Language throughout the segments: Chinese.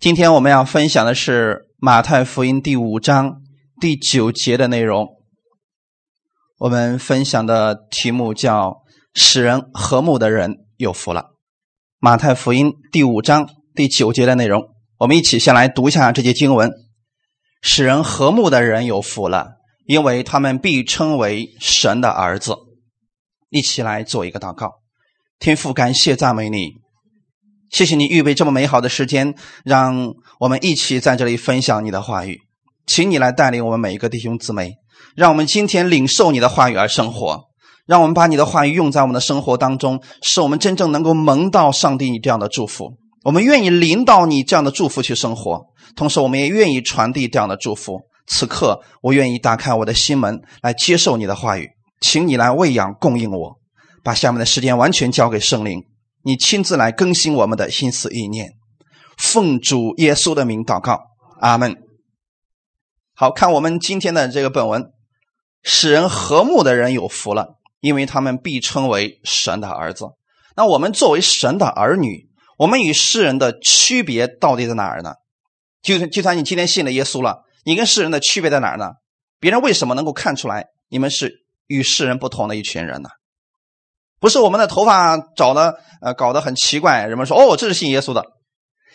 今天我们要分享的是马太福音第五章第九节的内容。我们分享的题目叫“使人和睦的人有福了”。马太福音第五章第九节的内容，我们一起先来读一下这节经文：“使人和睦的人有福了，因为他们必称为神的儿子。”一起来做一个祷告，天父，感谢赞美你。谢谢你预备这么美好的时间，让我们一起在这里分享你的话语。请你来带领我们每一个弟兄姊妹，让我们今天领受你的话语而生活，让我们把你的话语用在我们的生活当中，使我们真正能够蒙到上帝你这样的祝福。我们愿意领导你这样的祝福去生活，同时我们也愿意传递这样的祝福。此刻，我愿意打开我的心门来接受你的话语，请你来喂养供应我，把下面的时间完全交给圣灵。你亲自来更新我们的心思意念，奉主耶稣的名祷告，阿门。好看我们今天的这个本文，使人和睦的人有福了，因为他们必称为神的儿子。那我们作为神的儿女，我们与世人的区别到底在哪儿呢？就算就算你今天信了耶稣了，你跟世人的区别在哪儿呢？别人为什么能够看出来你们是与世人不同的一群人呢？不是我们的头发长得呃搞得很奇怪，人们说哦这是信耶稣的，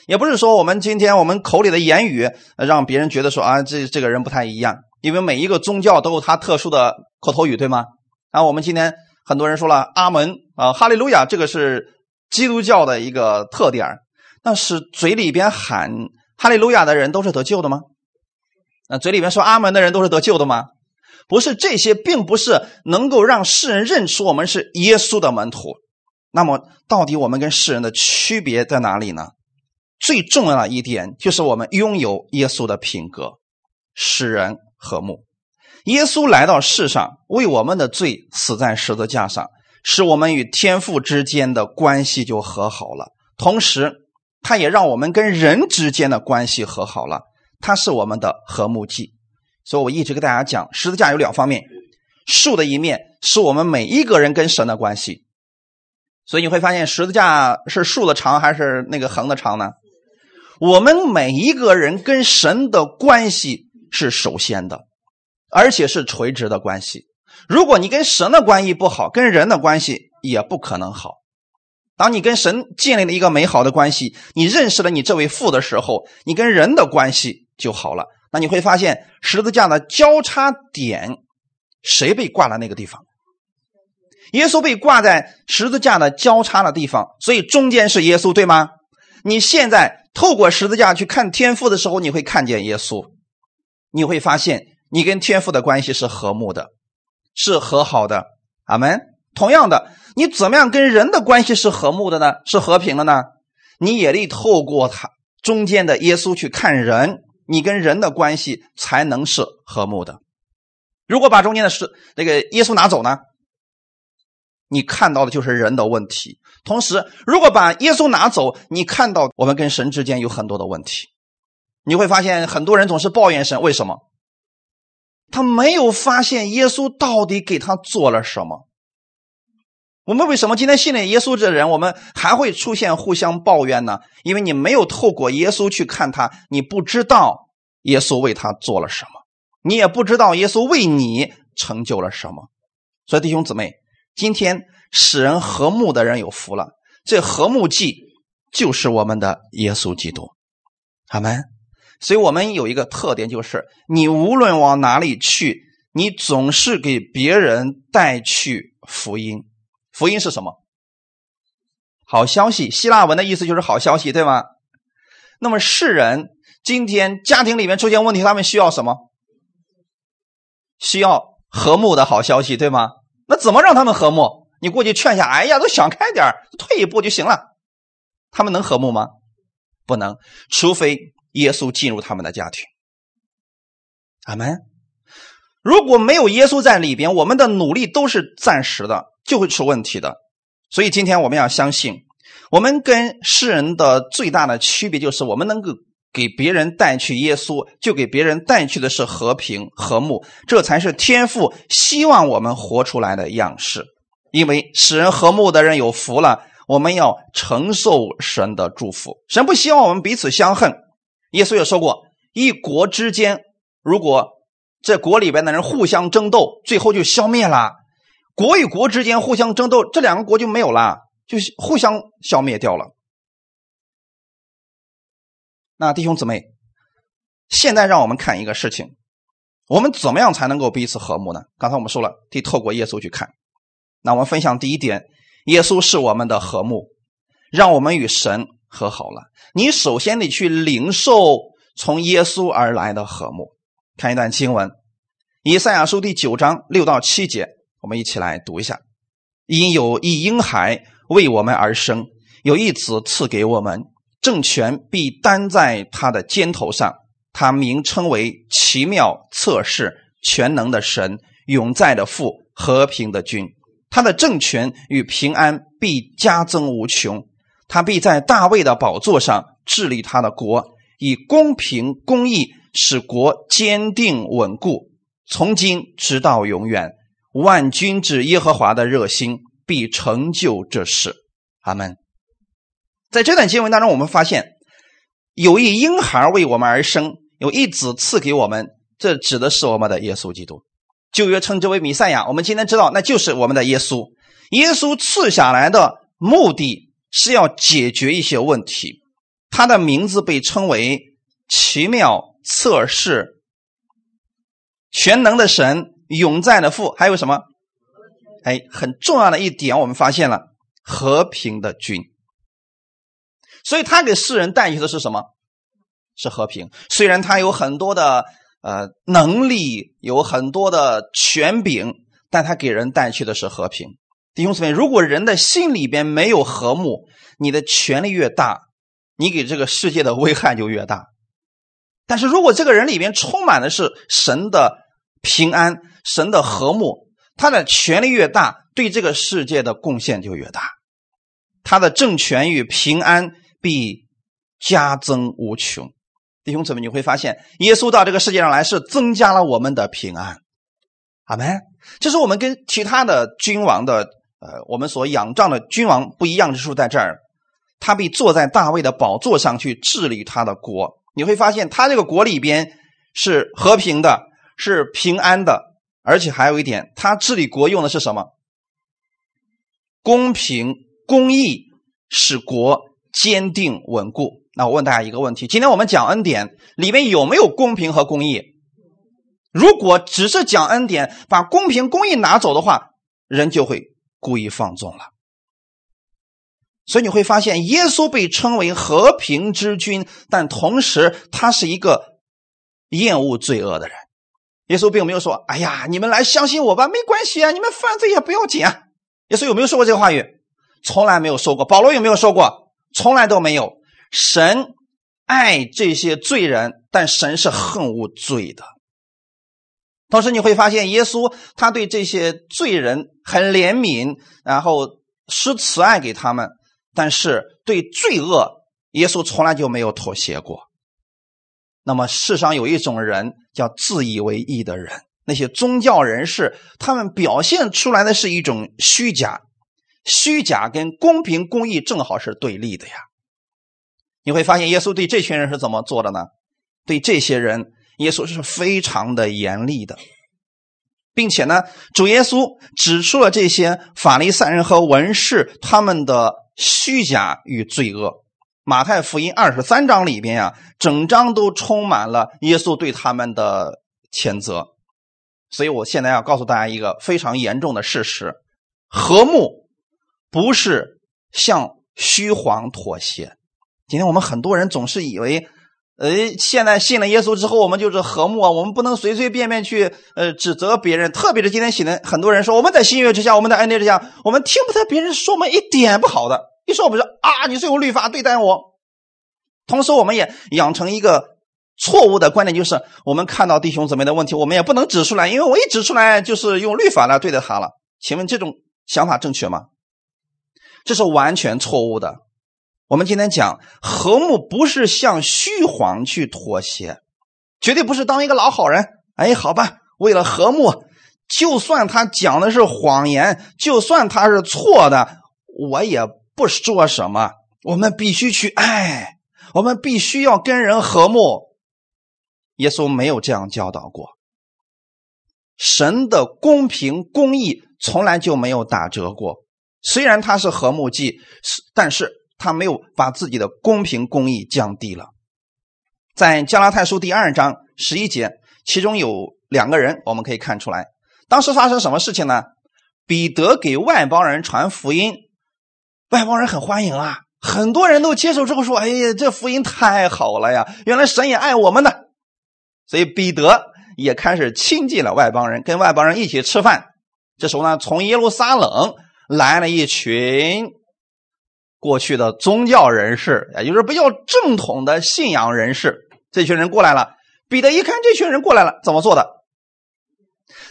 也不是说我们今天我们口里的言语让别人觉得说啊这这个人不太一样，因为每一个宗教都有它特殊的口头语，对吗？啊，我们今天很多人说了阿门啊哈利路亚，这个是基督教的一个特点，但是嘴里边喊哈利路亚的人都是得救的吗？那嘴里边说阿门的人都是得救的吗？不是这些，并不是能够让世人认出我们是耶稣的门徒。那么，到底我们跟世人的区别在哪里呢？最重要的一点就是我们拥有耶稣的品格，使人和睦。耶稣来到世上，为我们的罪死在十字架上，使我们与天父之间的关系就和好了。同时，他也让我们跟人之间的关系和好了。他是我们的和睦剂。所以我一直跟大家讲，十字架有两方面，树的一面是我们每一个人跟神的关系。所以你会发现，十字架是竖的长还是那个横的长呢？我们每一个人跟神的关系是首先的，而且是垂直的关系。如果你跟神的关系不好，跟人的关系也不可能好。当你跟神建立了一个美好的关系，你认识了你这位父的时候，你跟人的关系就好了。那你会发现十字架的交叉点，谁被挂在那个地方？耶稣被挂在十字架的交叉的地方，所以中间是耶稣，对吗？你现在透过十字架去看天父的时候，你会看见耶稣，你会发现你跟天父的关系是和睦的，是和好的。阿门。同样的，你怎么样跟人的关系是和睦的呢？是和平的呢？你也得透过他中间的耶稣去看人。你跟人的关系才能是和睦的。如果把中间的是那个耶稣拿走呢？你看到的就是人的问题。同时，如果把耶稣拿走，你看到我们跟神之间有很多的问题。你会发现很多人总是抱怨神，为什么？他没有发现耶稣到底给他做了什么。我们为什么今天信了耶稣这人，我们还会出现互相抱怨呢？因为你没有透过耶稣去看他，你不知道耶稣为他做了什么，你也不知道耶稣为你成就了什么。所以弟兄姊妹，今天使人和睦的人有福了。这和睦记就是我们的耶稣基督，阿门。所以我们有一个特点，就是你无论往哪里去，你总是给别人带去福音。福音是什么？好消息，希腊文的意思就是好消息，对吗？那么世人今天家庭里面出现问题，他们需要什么？需要和睦的好消息，对吗？那怎么让他们和睦？你过去劝一下，哎呀，都想开点退一步就行了。他们能和睦吗？不能，除非耶稣进入他们的家庭。阿门。如果没有耶稣在里边，我们的努力都是暂时的。就会出问题的，所以今天我们要相信，我们跟世人的最大的区别就是，我们能够给别人带去耶稣，就给别人带去的是和平和睦，这才是天父希望我们活出来的样式。因为使人和睦的人有福了，我们要承受神的祝福。神不希望我们彼此相恨，耶稣也说过，一国之间如果这国里边的人互相争斗，最后就消灭了。国与国之间互相争斗，这两个国就没有了，就互相消灭掉了。那弟兄姊妹，现在让我们看一个事情：我们怎么样才能够彼此和睦呢？刚才我们说了，得透过耶稣去看。那我们分享第一点：耶稣是我们的和睦，让我们与神和好了。你首先得去领受从耶稣而来的和睦。看一段经文，《以赛亚书》第九章六到七节，我们一起来读一下。因有一婴孩为我们而生，有一子赐给我们，政权必担在他的肩头上。他名称为奇妙、测试、全能的神，永在的父，和平的君。他的政权与平安必加增无穷。他必在大卫的宝座上治理他的国，以公平公义。使国坚定稳固，从今直到永远。万军之耶和华的热心必成就这事。阿门。在这段经文当中，我们发现有一婴孩为我们而生，有一子赐给我们。这指的是我们的耶稣基督。旧约称之为弥赛亚。我们今天知道，那就是我们的耶稣。耶稣赐下来的目的是要解决一些问题。他的名字被称为奇妙。测试全能的神，永在的父，还有什么？哎，很重要的一点，我们发现了和平的君。所以他给世人带去的是什么？是和平。虽然他有很多的呃能力，有很多的权柄，但他给人带去的是和平。弟兄姊妹，如果人的心里边没有和睦，你的权力越大，你给这个世界的危害就越大。但是如果这个人里面充满的是神的平安、神的和睦，他的权力越大，对这个世界的贡献就越大，他的政权与平安必加增无穷。弟兄姊妹，你会发现，耶稣到这个世界上来是增加了我们的平安。阿门。这是我们跟其他的君王的，呃，我们所仰仗的君王不一样之处在这儿，他必坐在大卫的宝座上去治理他的国。你会发现，他这个国里边是和平的，是平安的，而且还有一点，他治理国用的是什么？公平、公义，使国坚定稳固。那我问大家一个问题：今天我们讲恩典里面有没有公平和公义？如果只是讲恩典，把公平、公义拿走的话，人就会故意放纵了。所以你会发现，耶稣被称为和平之君，但同时他是一个厌恶罪恶的人。耶稣并没有说：“哎呀，你们来相信我吧，没关系啊，你们犯罪也不要紧啊。”耶稣有没有说过这个话语？从来没有说过。保罗有没有说过？从来都没有。神爱这些罪人，但神是恨恶罪的。同时你会发现，耶稣他对这些罪人很怜悯，然后施慈爱给他们。但是对罪恶，耶稣从来就没有妥协过。那么世上有一种人叫自以为义的人，那些宗教人士，他们表现出来的是一种虚假，虚假跟公平公义正好是对立的呀。你会发现耶稣对这群人是怎么做的呢？对这些人，耶稣是非常的严厉的，并且呢，主耶稣指出了这些法利赛人和文士他们的。虚假与罪恶，马太福音二十三章里边呀，整章都充满了耶稣对他们的谴责。所以我现在要告诉大家一个非常严重的事实：和睦不是向虚谎妥协。今天我们很多人总是以为。呃，现在信了耶稣之后，我们就是和睦啊！我们不能随随便便去呃指责别人，特别是今天信的很多人说，我们在新约之下，我们在恩典之下，我们听不得别人说我们一点不好的。一说我们说啊，你是用律法对待我。同时，我们也养成一个错误的观念，就是我们看到弟兄姊妹的问题，我们也不能指出来，因为我一指出来就是用律法来对待他了。请问这种想法正确吗？这是完全错误的。我们今天讲和睦，不是向虚谎去妥协，绝对不是当一个老好人。哎，好吧，为了和睦，就算他讲的是谎言，就算他是错的，我也不说什么。我们必须去爱，我们必须要跟人和睦。耶稣没有这样教导过。神的公平公义从来就没有打折过。虽然他是和睦祭，但是他没有把自己的公平公义降低了。在加拉太书第二章十一节，其中有两个人，我们可以看出来，当时发生什么事情呢？彼得给外邦人传福音，外邦人很欢迎啊，很多人都接受之后说：“哎呀，这福音太好了呀！原来神也爱我们呢。”所以彼得也开始亲近了外邦人，跟外邦人一起吃饭。这时候呢，从耶路撒冷。来了一群过去的宗教人士，也就是比较正统的信仰人士。这群人过来了，彼得一看这群人过来了，怎么做的？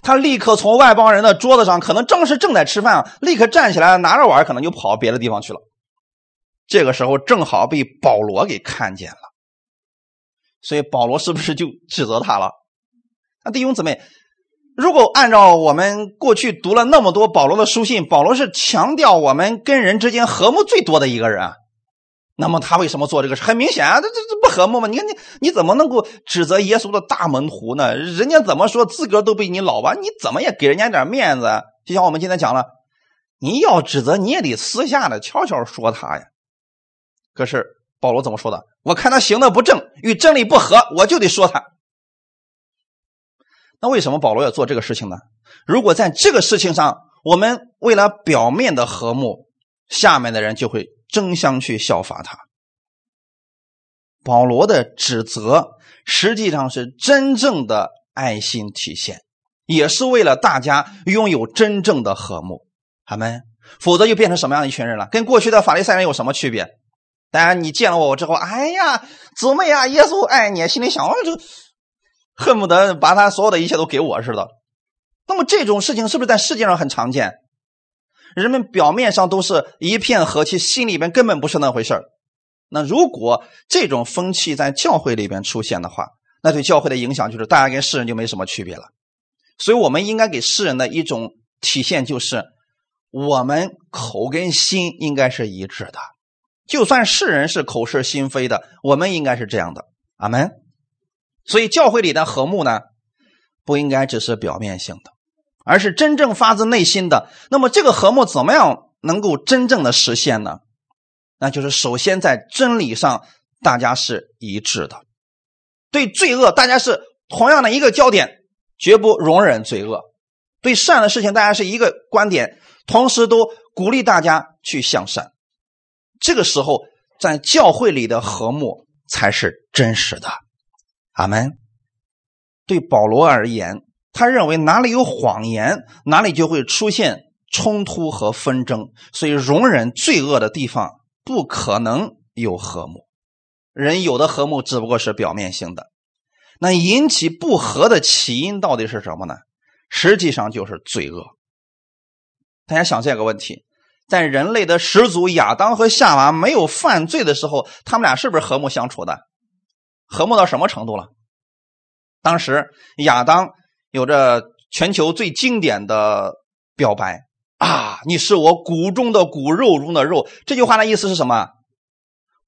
他立刻从外邦人的桌子上，可能正是正在吃饭啊，立刻站起来，拿着碗，可能就跑别的地方去了。这个时候正好被保罗给看见了，所以保罗是不是就指责他了？那弟兄姊妹。如果按照我们过去读了那么多保罗的书信，保罗是强调我们跟人之间和睦最多的一个人啊，那么他为什么做这个事？很明显啊，这这这不和睦吗？你看你你怎么能够指责耶稣的大门徒呢？人家怎么说资格都比你老吧？你怎么也给人家点面子？就像我们今天讲了，你要指责你也得私下的悄悄说他呀。可是保罗怎么说的？我看他行的不正，与真理不合，我就得说他。那为什么保罗要做这个事情呢？如果在这个事情上，我们为了表面的和睦，下面的人就会争相去效法他。保罗的指责实际上是真正的爱心体现，也是为了大家拥有真正的和睦。他们否则就变成什么样的一群人了？跟过去的法利赛人有什么区别？当然，你见了我之后，哎呀，姊妹啊，耶稣爱你，心里想，啊，这。恨不得把他所有的一切都给我似的，那么这种事情是不是在世界上很常见？人们表面上都是一片和气，心里边根本不是那回事那如果这种风气在教会里边出现的话，那对教会的影响就是大家跟世人就没什么区别了。所以，我们应该给世人的一种体现就是，我们口跟心应该是一致的。就算世人是口是心非的，我们应该是这样的。阿门。所以，教会里的和睦呢，不应该只是表面性的，而是真正发自内心的。那么，这个和睦怎么样能够真正的实现呢？那就是首先在真理上大家是一致的，对罪恶大家是同样的一个焦点，绝不容忍罪恶；对善的事情大家是一个观点，同时都鼓励大家去向善。这个时候，在教会里的和睦才是真实的。阿门。对保罗而言，他认为哪里有谎言，哪里就会出现冲突和纷争。所以，容忍罪恶的地方不可能有和睦。人有的和睦只不过是表面性的。那引起不和的起因到底是什么呢？实际上就是罪恶。大家想这个问题：在人类的始祖亚当和夏娃没有犯罪的时候，他们俩是不是和睦相处的？和睦到什么程度了？当时亚当有着全球最经典的表白啊！你是我骨中的骨，肉中的肉。这句话的意思是什么？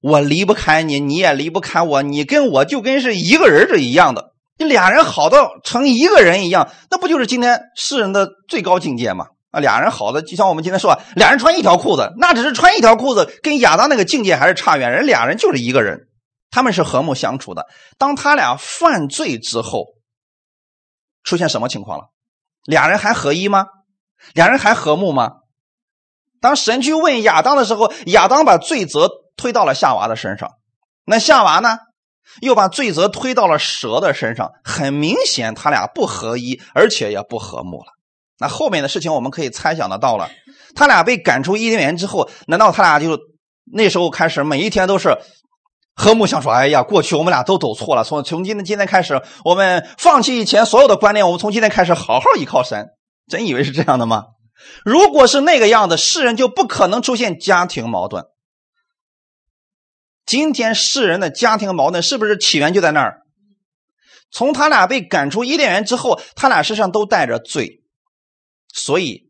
我离不开你，你也离不开我，你跟我就跟是一个人是一样的。你俩人好到成一个人一样，那不就是今天世人的最高境界吗？啊，俩人好的就像我们今天说，俩人穿一条裤子，那只是穿一条裤子，跟亚当那个境界还是差远。人俩人就是一个人。他们是和睦相处的。当他俩犯罪之后，出现什么情况了？俩人还合一吗？俩人还和睦吗？当神去问亚当的时候，亚当把罪责推到了夏娃的身上，那夏娃呢，又把罪责推到了蛇的身上。很明显，他俩不合一，而且也不和睦了。那后面的事情我们可以猜想得到了。他俩被赶出伊甸园之后，难道他俩就那时候开始每一天都是？和睦相处，哎呀，过去我们俩都走错了。从从今天今天开始，我们放弃以前所有的观念，我们从今天开始好好依靠神。真以为是这样的吗？如果是那个样子，世人就不可能出现家庭矛盾。今天世人的家庭矛盾是不是起源就在那儿？从他俩被赶出伊甸园之后，他俩身上都带着罪，所以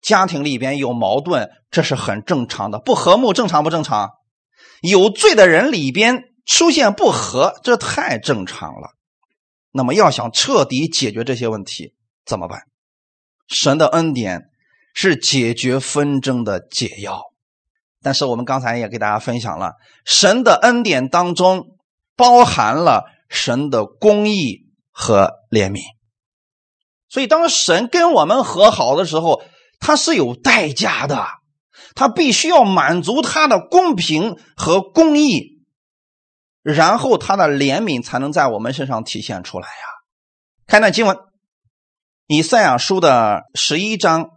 家庭里边有矛盾，这是很正常的。不和睦正常不正常？有罪的人里边出现不和，这太正常了。那么要想彻底解决这些问题，怎么办？神的恩典是解决纷争的解药。但是我们刚才也给大家分享了，神的恩典当中包含了神的公义和怜悯。所以，当神跟我们和好的时候，他是有代价的，他必须要满足他的公平和公义，然后他的怜悯才能在我们身上体现出来呀。看那经文，以赛亚书的十一章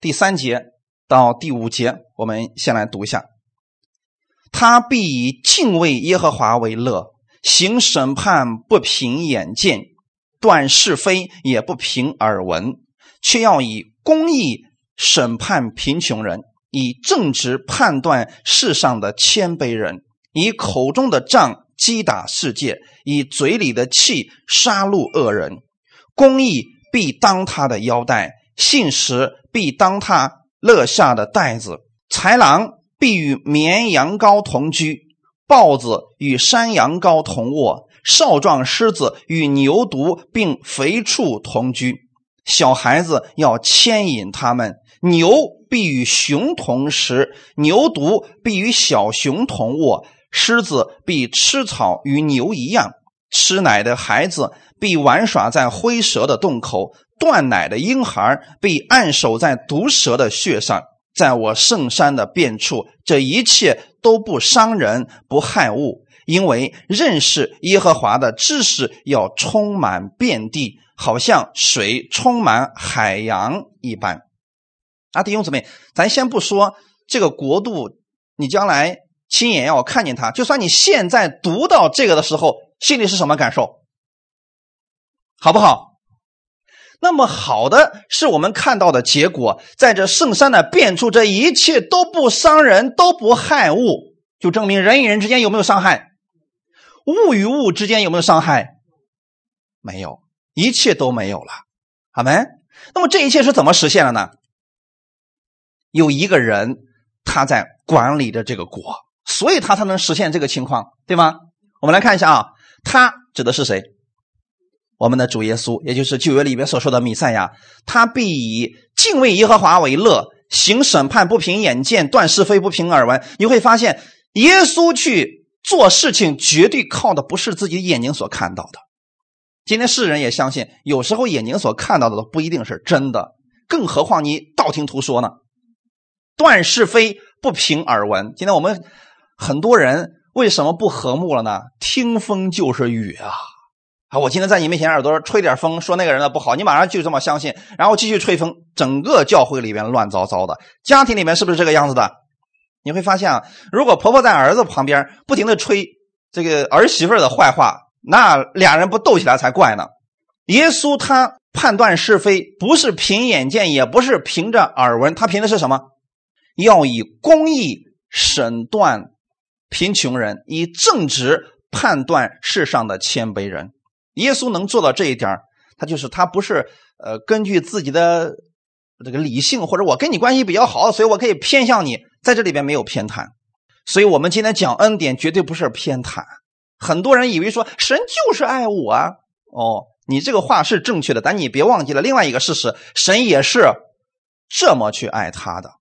第三节到第五节，我们先来读一下：他必以敬畏耶和华为乐，行审判不凭眼见。断是非也不凭耳闻，却要以公义审判贫穷人，以正直判断世上的谦卑人，以口中的杖击打世界，以嘴里的气杀戮恶人。公义必当他的腰带，信实必当他勒下的带子。豺狼必与绵羊羔同居，豹子与山羊羔同卧。少壮狮子与牛犊并肥畜同居，小孩子要牵引他们。牛必与熊同食，牛犊必与小熊同卧。狮子必吃草，与牛一样。吃奶的孩子必玩耍在灰蛇的洞口，断奶的婴孩必按守在毒蛇的穴上。在我圣山的遍处，这一切都不伤人，不害物。因为认识耶和华的知识要充满遍地，好像水充满海洋一般。啊，弟兄姊妹，咱先不说这个国度，你将来亲眼要看见它。就算你现在读到这个的时候，心里是什么感受？好不好？那么好的是我们看到的结果，在这圣山的变出，这一切都不伤人，都不害物，就证明人与人之间有没有伤害？物与物之间有没有伤害？没有，一切都没有了。好没？那么这一切是怎么实现的呢？有一个人他在管理着这个国，所以他才能实现这个情况，对吗？我们来看一下啊，他指的是谁？我们的主耶稣，也就是旧约里边所说的弥赛亚。他必以敬畏耶和华为乐，行审判不凭眼见，断是非不凭耳闻。你会发现，耶稣去。做事情绝对靠的不是自己眼睛所看到的。今天世人也相信，有时候眼睛所看到的都不一定是真的，更何况你道听途说呢？断是非不凭耳闻。今天我们很多人为什么不和睦了呢？听风就是雨啊！啊，我今天在你面前耳朵吹点风，说那个人的不好，你马上就这么相信，然后继续吹风，整个教会里边乱糟糟的，家庭里面是不是这个样子的？你会发现啊，如果婆婆在儿子旁边不停的吹这个儿媳妇的坏话，那俩人不斗起来才怪呢。耶稣他判断是非，不是凭眼见，也不是凭着耳闻，他凭的是什么？要以公义审断贫穷人，以正直判断世上的谦卑人。耶稣能做到这一点，他就是他不是呃根据自己的这个理性，或者我跟你关系比较好，所以我可以偏向你。在这里边没有偏袒，所以我们今天讲恩典绝对不是偏袒。很多人以为说神就是爱我啊，哦，你这个话是正确的，但你别忘记了另外一个事实：神也是这么去爱他的。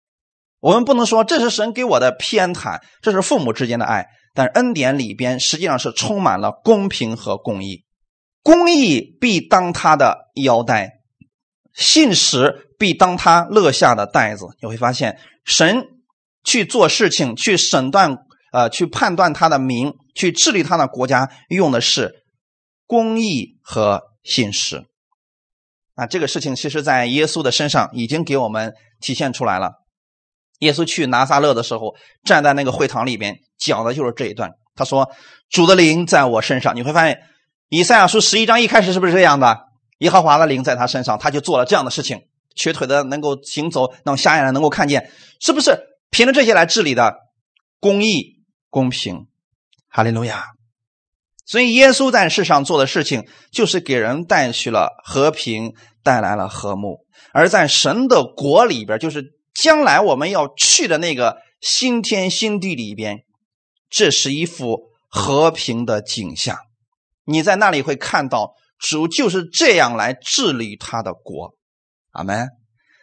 我们不能说这是神给我的偏袒，这是父母之间的爱。但恩典里边实际上是充满了公平和公义，公义必当他的腰带，信实必当他乐下的袋子。你会发现神。去做事情，去审断，呃，去判断他的名，去治理他的国家，用的是公义和信实。啊，这个事情其实在耶稣的身上已经给我们体现出来了。耶稣去拿撒勒的时候，站在那个会堂里边讲的就是这一段。他说：“主的灵在我身上。”你会发现，以赛亚书十一章一开始是不是这样的？耶和华的灵在他身上，他就做了这样的事情，瘸腿的能够行走，让瞎眼的能够看见，是不是？凭着这些来治理的公义、公平，哈利路亚。所以耶稣在世上做的事情，就是给人带去了和平，带来了和睦。而在神的国里边，就是将来我们要去的那个新天新地里边，这是一幅和平的景象。你在那里会看到主就是这样来治理他的国。阿门。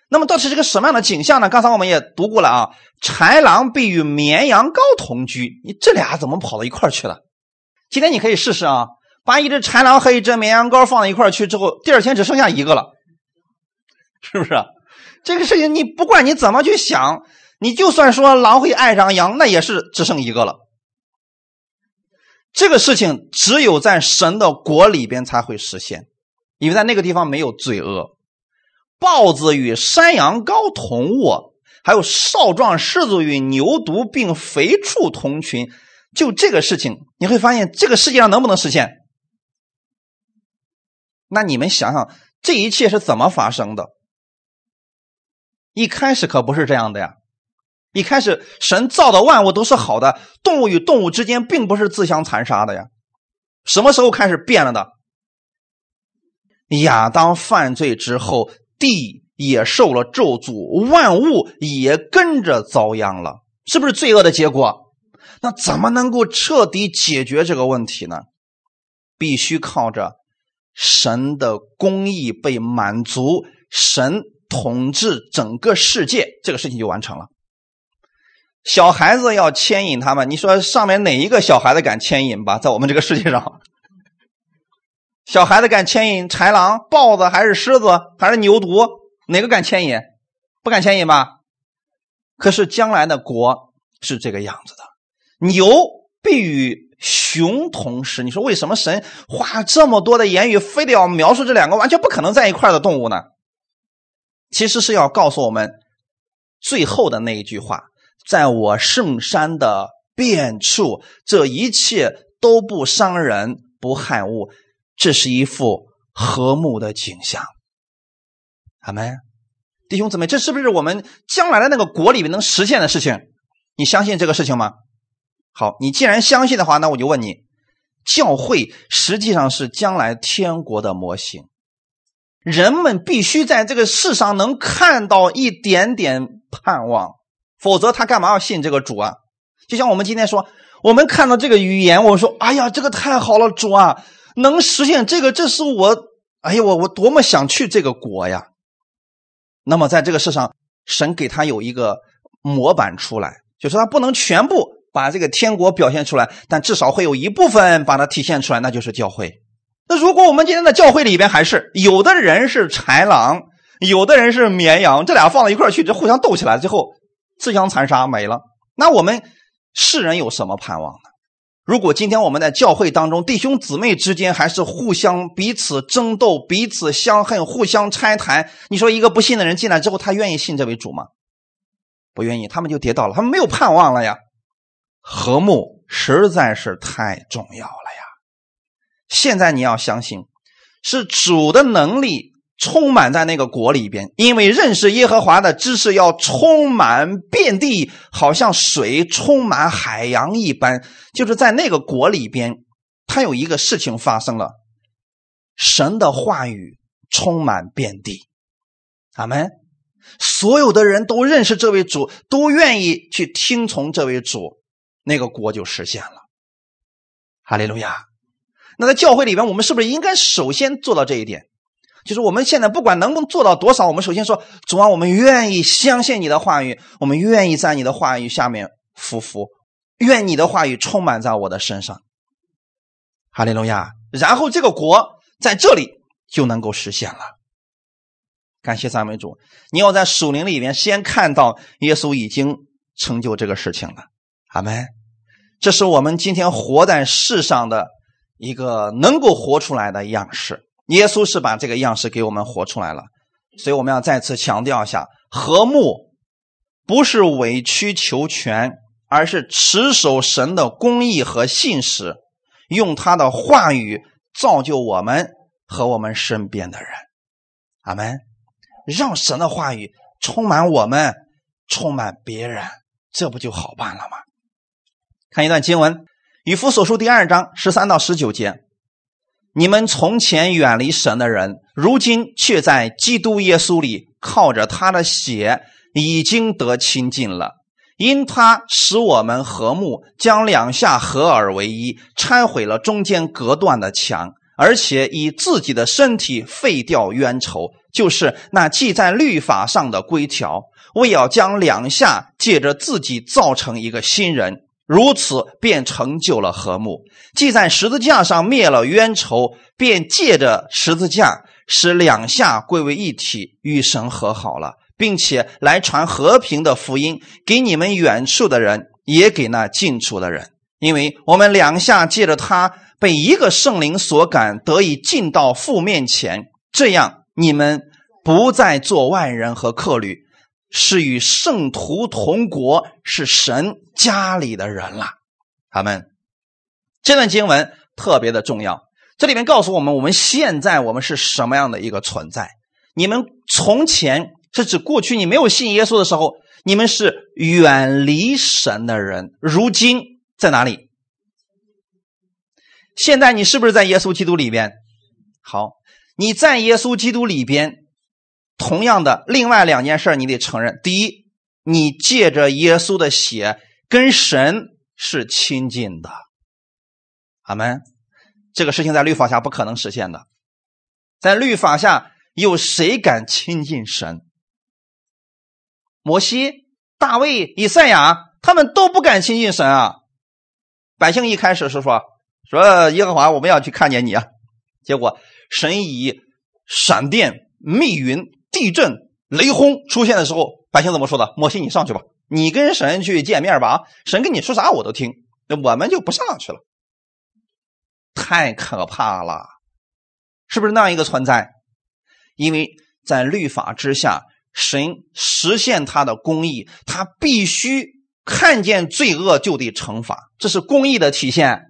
那么到底是个什么样的景象呢？刚才我们也读过了啊，豺狼必与绵羊羔同居，你这俩怎么跑到一块去了？今天你可以试试啊，把一只豺狼和一只绵羊羔放在一块去之后，第二天只剩下一个了，是不是？这个事情你不管你怎么去想，你就算说狼会爱上羊，那也是只剩一个了。这个事情只有在神的国里边才会实现，因为在那个地方没有罪恶。豹子与山羊羔同卧，还有少壮狮子与牛犊并肥畜同群。就这个事情，你会发现这个世界上能不能实现？那你们想想，这一切是怎么发生的？一开始可不是这样的呀！一开始神造的万物都是好的，动物与动物之间并不是自相残杀的呀。什么时候开始变了的？亚当犯罪之后。地也受了咒诅，万物也跟着遭殃了，是不是罪恶的结果？那怎么能够彻底解决这个问题呢？必须靠着神的公义被满足，神统治整个世界，这个事情就完成了。小孩子要牵引他们，你说上面哪一个小孩子敢牵引吧？在我们这个世界上。小孩子敢牵引豺狼、豹子，还是狮子，还是牛犊？哪个敢牵引？不敢牵引吧？可是将来的国是这个样子的：牛必与熊同食。你说为什么神花这么多的言语，非得要描述这两个完全不可能在一块的动物呢？其实是要告诉我们最后的那一句话：在我圣山的遍处，这一切都不伤人，不害物。这是一幅和睦的景象，阿门，弟兄姊妹，这是不是我们将来的那个国里面能实现的事情？你相信这个事情吗？好，你既然相信的话，那我就问你：教会实际上是将来天国的模型，人们必须在这个世上能看到一点点盼望，否则他干嘛要信这个主啊？就像我们今天说，我们看到这个语言，我说：“哎呀，这个太好了，主啊！”能实现这个，这是我，哎呀，我我多么想去这个国呀！那么在这个世上，神给他有一个模板出来，就是他不能全部把这个天国表现出来，但至少会有一部分把它体现出来，那就是教会。那如果我们今天的教会里边还是有的人是豺狼，有的人是绵羊，这俩放到一块去，就互相斗起来，最后自相残杀没了，那我们世人有什么盼望呢？如果今天我们在教会当中，弟兄姊妹之间还是互相彼此争斗、彼此相恨、互相拆台，你说一个不信的人进来之后，他愿意信这位主吗？不愿意，他们就跌倒了，他们没有盼望了呀。和睦实在是太重要了。现在你要相信，是主的能力。充满在那个国里边，因为认识耶和华的知识要充满遍地，好像水充满海洋一般。就是在那个国里边，他有一个事情发生了，神的话语充满遍地。阿门。所有的人都认识这位主，都愿意去听从这位主，那个国就实现了。哈利路亚。那在教会里边，我们是不是应该首先做到这一点？就是我们现在不管能不能做到多少，我们首先说主啊，我们愿意相信你的话语，我们愿意在你的话语下面服服，愿你的话语充满在我的身上，哈利路亚。然后这个国在这里就能够实现了。感谢赞美主，你要在属灵里面先看到耶稣已经成就这个事情了，阿门。这是我们今天活在世上的一个能够活出来的样式。耶稣是把这个样式给我们活出来了，所以我们要再次强调一下：和睦不是委曲求全，而是持守神的公义和信实，用他的话语造就我们和我们身边的人。阿门！让神的话语充满我们，充满别人，这不就好办了吗？看一段经文，《以弗所书》第二章十三到十九节。你们从前远离神的人，如今却在基督耶稣里靠着他的血已经得亲近了。因他使我们和睦，将两下合而为一，拆毁了中间隔断的墙，而且以自己的身体废掉冤仇，就是那记在律法上的规条，为要将两下借着自己造成一个新人，如此便成就了和睦。既在十字架上灭了冤仇，便借着十字架使两下归为一体，与神和好了。并且来传和平的福音给你们远处的人，也给那近处的人，因为我们两下借着他被一个圣灵所感，得以进到父面前，这样你们不再做外人和客旅，是与圣徒同国，是神家里的人了。他们这段经文特别的重要，这里面告诉我们，我们现在我们是什么样的一个存在？你们从前。是指过去你没有信耶稣的时候，你们是远离神的人。如今在哪里？现在你是不是在耶稣基督里边？好，你在耶稣基督里边，同样的，另外两件事你得承认：第一，你借着耶稣的血跟神是亲近的。阿门。这个事情在律法下不可能实现的，在律法下有谁敢亲近神？摩西、大卫、以赛亚，他们都不敢亲近神啊！百姓一开始是说：“说耶和华，我们要去看见你啊！”结果神以闪电、密云、地震、雷轰出现的时候，百姓怎么说的？摩西，你上去吧，你跟神去见面吧！神跟你说啥我都听，那我们就不上去了。太可怕了，是不是那样一个存在？因为在律法之下。神实现他的公义，他必须看见罪恶就得惩罚，这是公义的体现。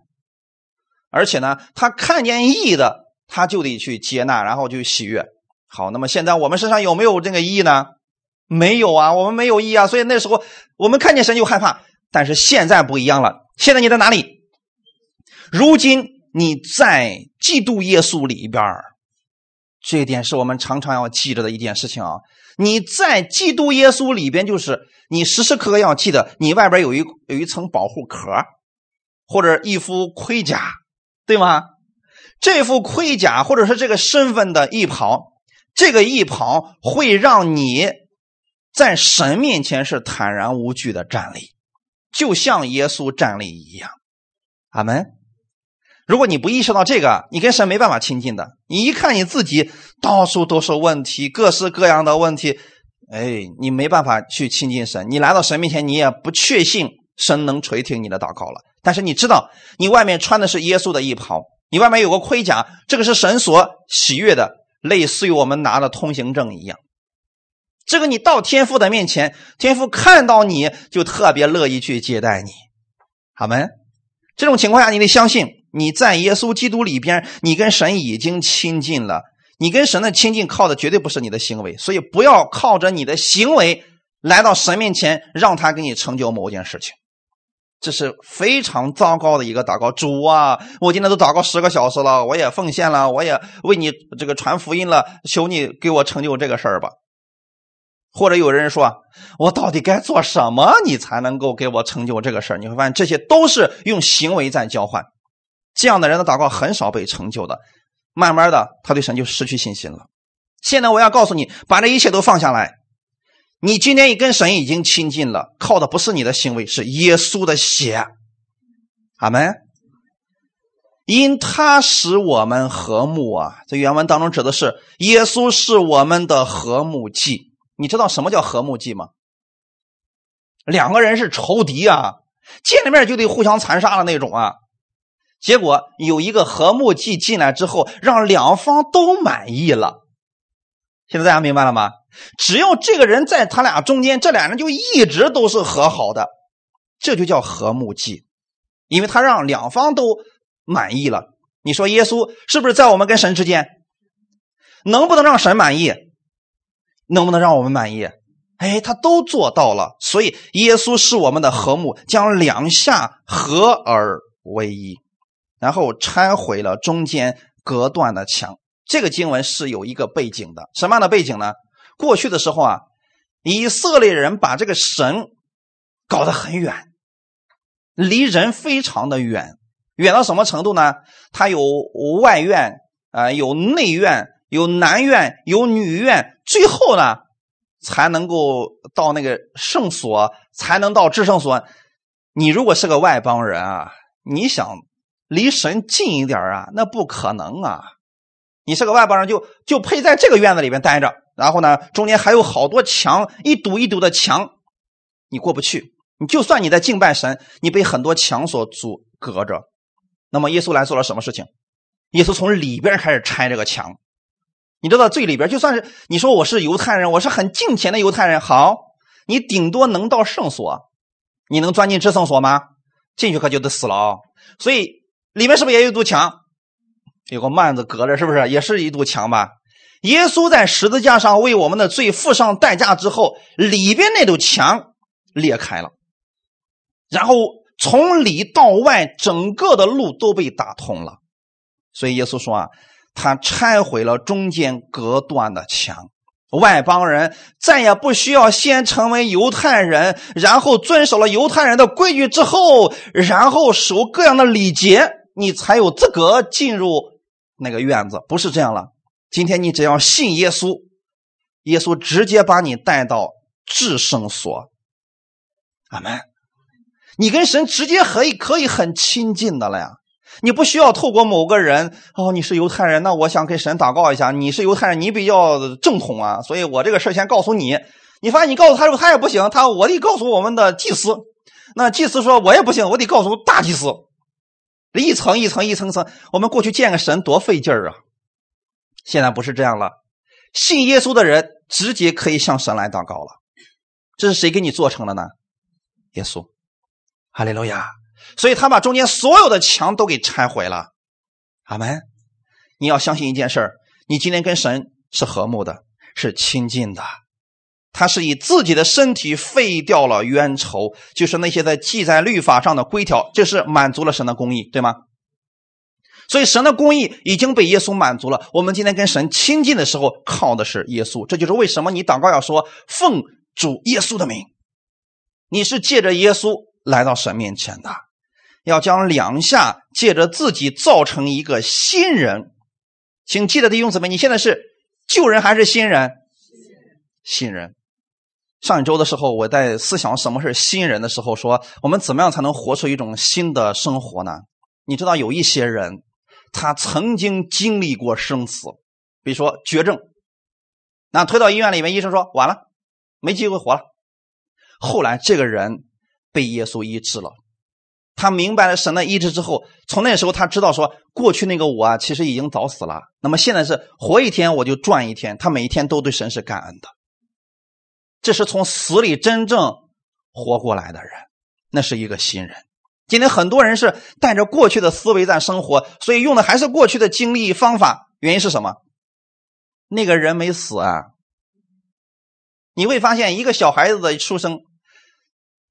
而且呢，他看见义的，他就得去接纳，然后就喜悦。好，那么现在我们身上有没有这个义呢？没有啊，我们没有义啊。所以那时候我们看见神就害怕。但是现在不一样了，现在你在哪里？如今你在基督耶稣里边这一点是我们常常要记着的一件事情啊。你在基督耶稣里边，就是你时时刻刻要记得，你外边有一有一层保护壳，或者一副盔甲，对吗？这副盔甲或者是这个身份的衣袍，这个一袍会让你在神面前是坦然无惧的站立，就像耶稣站立一样。阿门。如果你不意识到这个，你跟神没办法亲近的。你一看你自己到处都是问题，各式各样的问题，哎，你没办法去亲近神。你来到神面前，你也不确信神能垂听你的祷告了。但是你知道，你外面穿的是耶稣的衣袍，你外面有个盔甲，这个是神所喜悦的，类似于我们拿的通行证一样。这个你到天父的面前，天父看到你就特别乐意去接待你。好吗。这种情况下，你得相信。你在耶稣基督里边，你跟神已经亲近了。你跟神的亲近靠的绝对不是你的行为，所以不要靠着你的行为来到神面前，让他给你成就某件事情。这是非常糟糕的一个祷告。主啊，我今天都祷告十个小时了，我也奉献了，我也为你这个传福音了，求你给我成就这个事儿吧。或者有人说，我到底该做什么，你才能够给我成就这个事儿？你会发现，这些都是用行为在交换。这样的人的祷告很少被成就的，慢慢的他对神就失去信心了。现在我要告诉你，把这一切都放下来。你今天跟神已经亲近了，靠的不是你的行为，是耶稣的血。阿门。因他使我们和睦啊，在原文当中指的是耶稣是我们的和睦祭。你知道什么叫和睦祭吗？两个人是仇敌啊，见了面就得互相残杀的那种啊。结果有一个和睦剂进来之后，让两方都满意了。现在大家明白了吗？只要这个人在他俩中间，这俩人就一直都是和好的，这就叫和睦剂，因为他让两方都满意了。你说耶稣是不是在我们跟神之间，能不能让神满意？能不能让我们满意？哎，他都做到了。所以耶稣是我们的和睦，将两下合而为一。然后拆毁了中间隔断的墙。这个经文是有一个背景的，什么样的背景呢？过去的时候啊，以色列人把这个神搞得很远，离人非常的远，远到什么程度呢？他有外院啊，有内院，有男院，有女院，最后呢才能够到那个圣所，才能到至圣所。你如果是个外邦人啊，你想离神近一点啊，那不可能啊！你是个外邦人，就就配在这个院子里面待着。然后呢，中间还有好多墙，一堵一堵的墙，你过不去。你就算你在敬拜神，你被很多墙所阻隔着。那么耶稣来做了什么事情？耶稣从里边开始拆这个墙。你知道最里边，就算是你说我是犹太人，我是很敬虔的犹太人，好，你顶多能到圣所，你能钻进至圣所吗？进去可就得死了啊！所以里面是不是也有一堵墙？有个幔子隔着，是不是也是一堵墙吧？耶稣在十字架上为我们的罪付上代价之后，里边那堵墙裂开了，然后从里到外，整个的路都被打通了。所以耶稣说啊，他拆毁了中间隔断的墙，外邦人再也不需要先成为犹太人，然后遵守了犹太人的规矩之后，然后守各样的礼节，你才有资格进入那个院子，不是这样了。今天你只要信耶稣，耶稣直接把你带到至圣所。阿门。你跟神直接可以可以很亲近的了呀。你不需要透过某个人哦，你是犹太人，那我想跟神祷告一下。你是犹太人，你比较正统啊，所以我这个事先告诉你。你发现你告诉他说，他也不行，他我得告诉我们的祭司。那祭司说我也不行，我得告诉大祭司。一层一层一层层，我们过去见个神多费劲儿啊。现在不是这样了，信耶稣的人直接可以向神来祷告了。这是谁给你做成的呢？耶稣，哈利路亚！所以他把中间所有的墙都给拆毁了。阿门！你要相信一件事儿你今天跟神是和睦的，是亲近的。他是以自己的身体废掉了冤仇，就是那些在记在律法上的规条，这是满足了神的公义，对吗？所以神的公义已经被耶稣满足了。我们今天跟神亲近的时候，靠的是耶稣。这就是为什么你祷告要说奉主耶稣的名，你是借着耶稣来到神面前的，要将两下借着自己造成一个新人。请记得弟兄姊妹，你现在是旧人还是新人？新人。上一周的时候，我在思想什么是新人的时候，说我们怎么样才能活出一种新的生活呢？你知道有一些人。他曾经经历过生死，比如说绝症，那推到医院里面，医生说完了，没机会活了。后来这个人被耶稣医治了，他明白了神的医治之后，从那时候他知道说，过去那个我啊，其实已经早死了。那么现在是活一天我就赚一天，他每一天都对神是感恩的。这是从死里真正活过来的人，那是一个新人。今天很多人是带着过去的思维在生活，所以用的还是过去的经历方法。原因是什么？那个人没死啊！你会发现，一个小孩子的出生，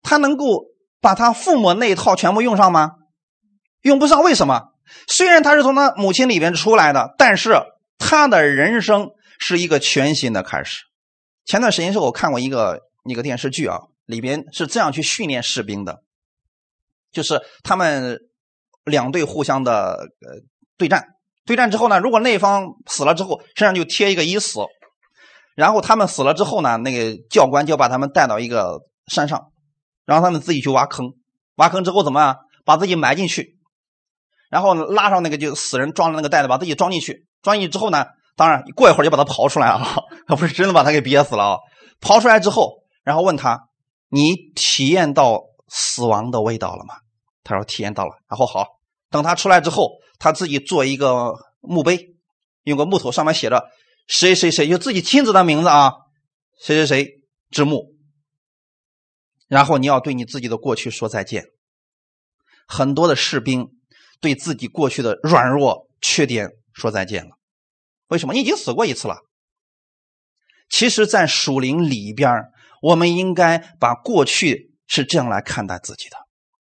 他能够把他父母那一套全部用上吗？用不上。为什么？虽然他是从他母亲里边出来的，但是他的人生是一个全新的开始。前段时间是我看过一个一个电视剧啊，里边是这样去训练士兵的。就是他们两队互相的呃对战，对战之后呢，如果那方死了之后，身上就贴一个已死，然后他们死了之后呢，那个教官就把他们带到一个山上，然后他们自己去挖坑，挖坑之后怎么样，把自己埋进去，然后拉上那个就死人装的那个袋子，把自己装进去，装进去之后呢，当然过一会儿就把他刨出来了，他 不是真的把他给憋死了啊，刨出来之后，然后问他，你体验到死亡的味道了吗？他说体验到了，然后好，等他出来之后，他自己做一个墓碑，用个木头上面写着谁谁谁，就自己亲自的名字啊，谁谁谁之墓。然后你要对你自己的过去说再见。很多的士兵对自己过去的软弱缺点说再见了，为什么？你已经死过一次了。其实，在属灵里边，我们应该把过去是这样来看待自己的。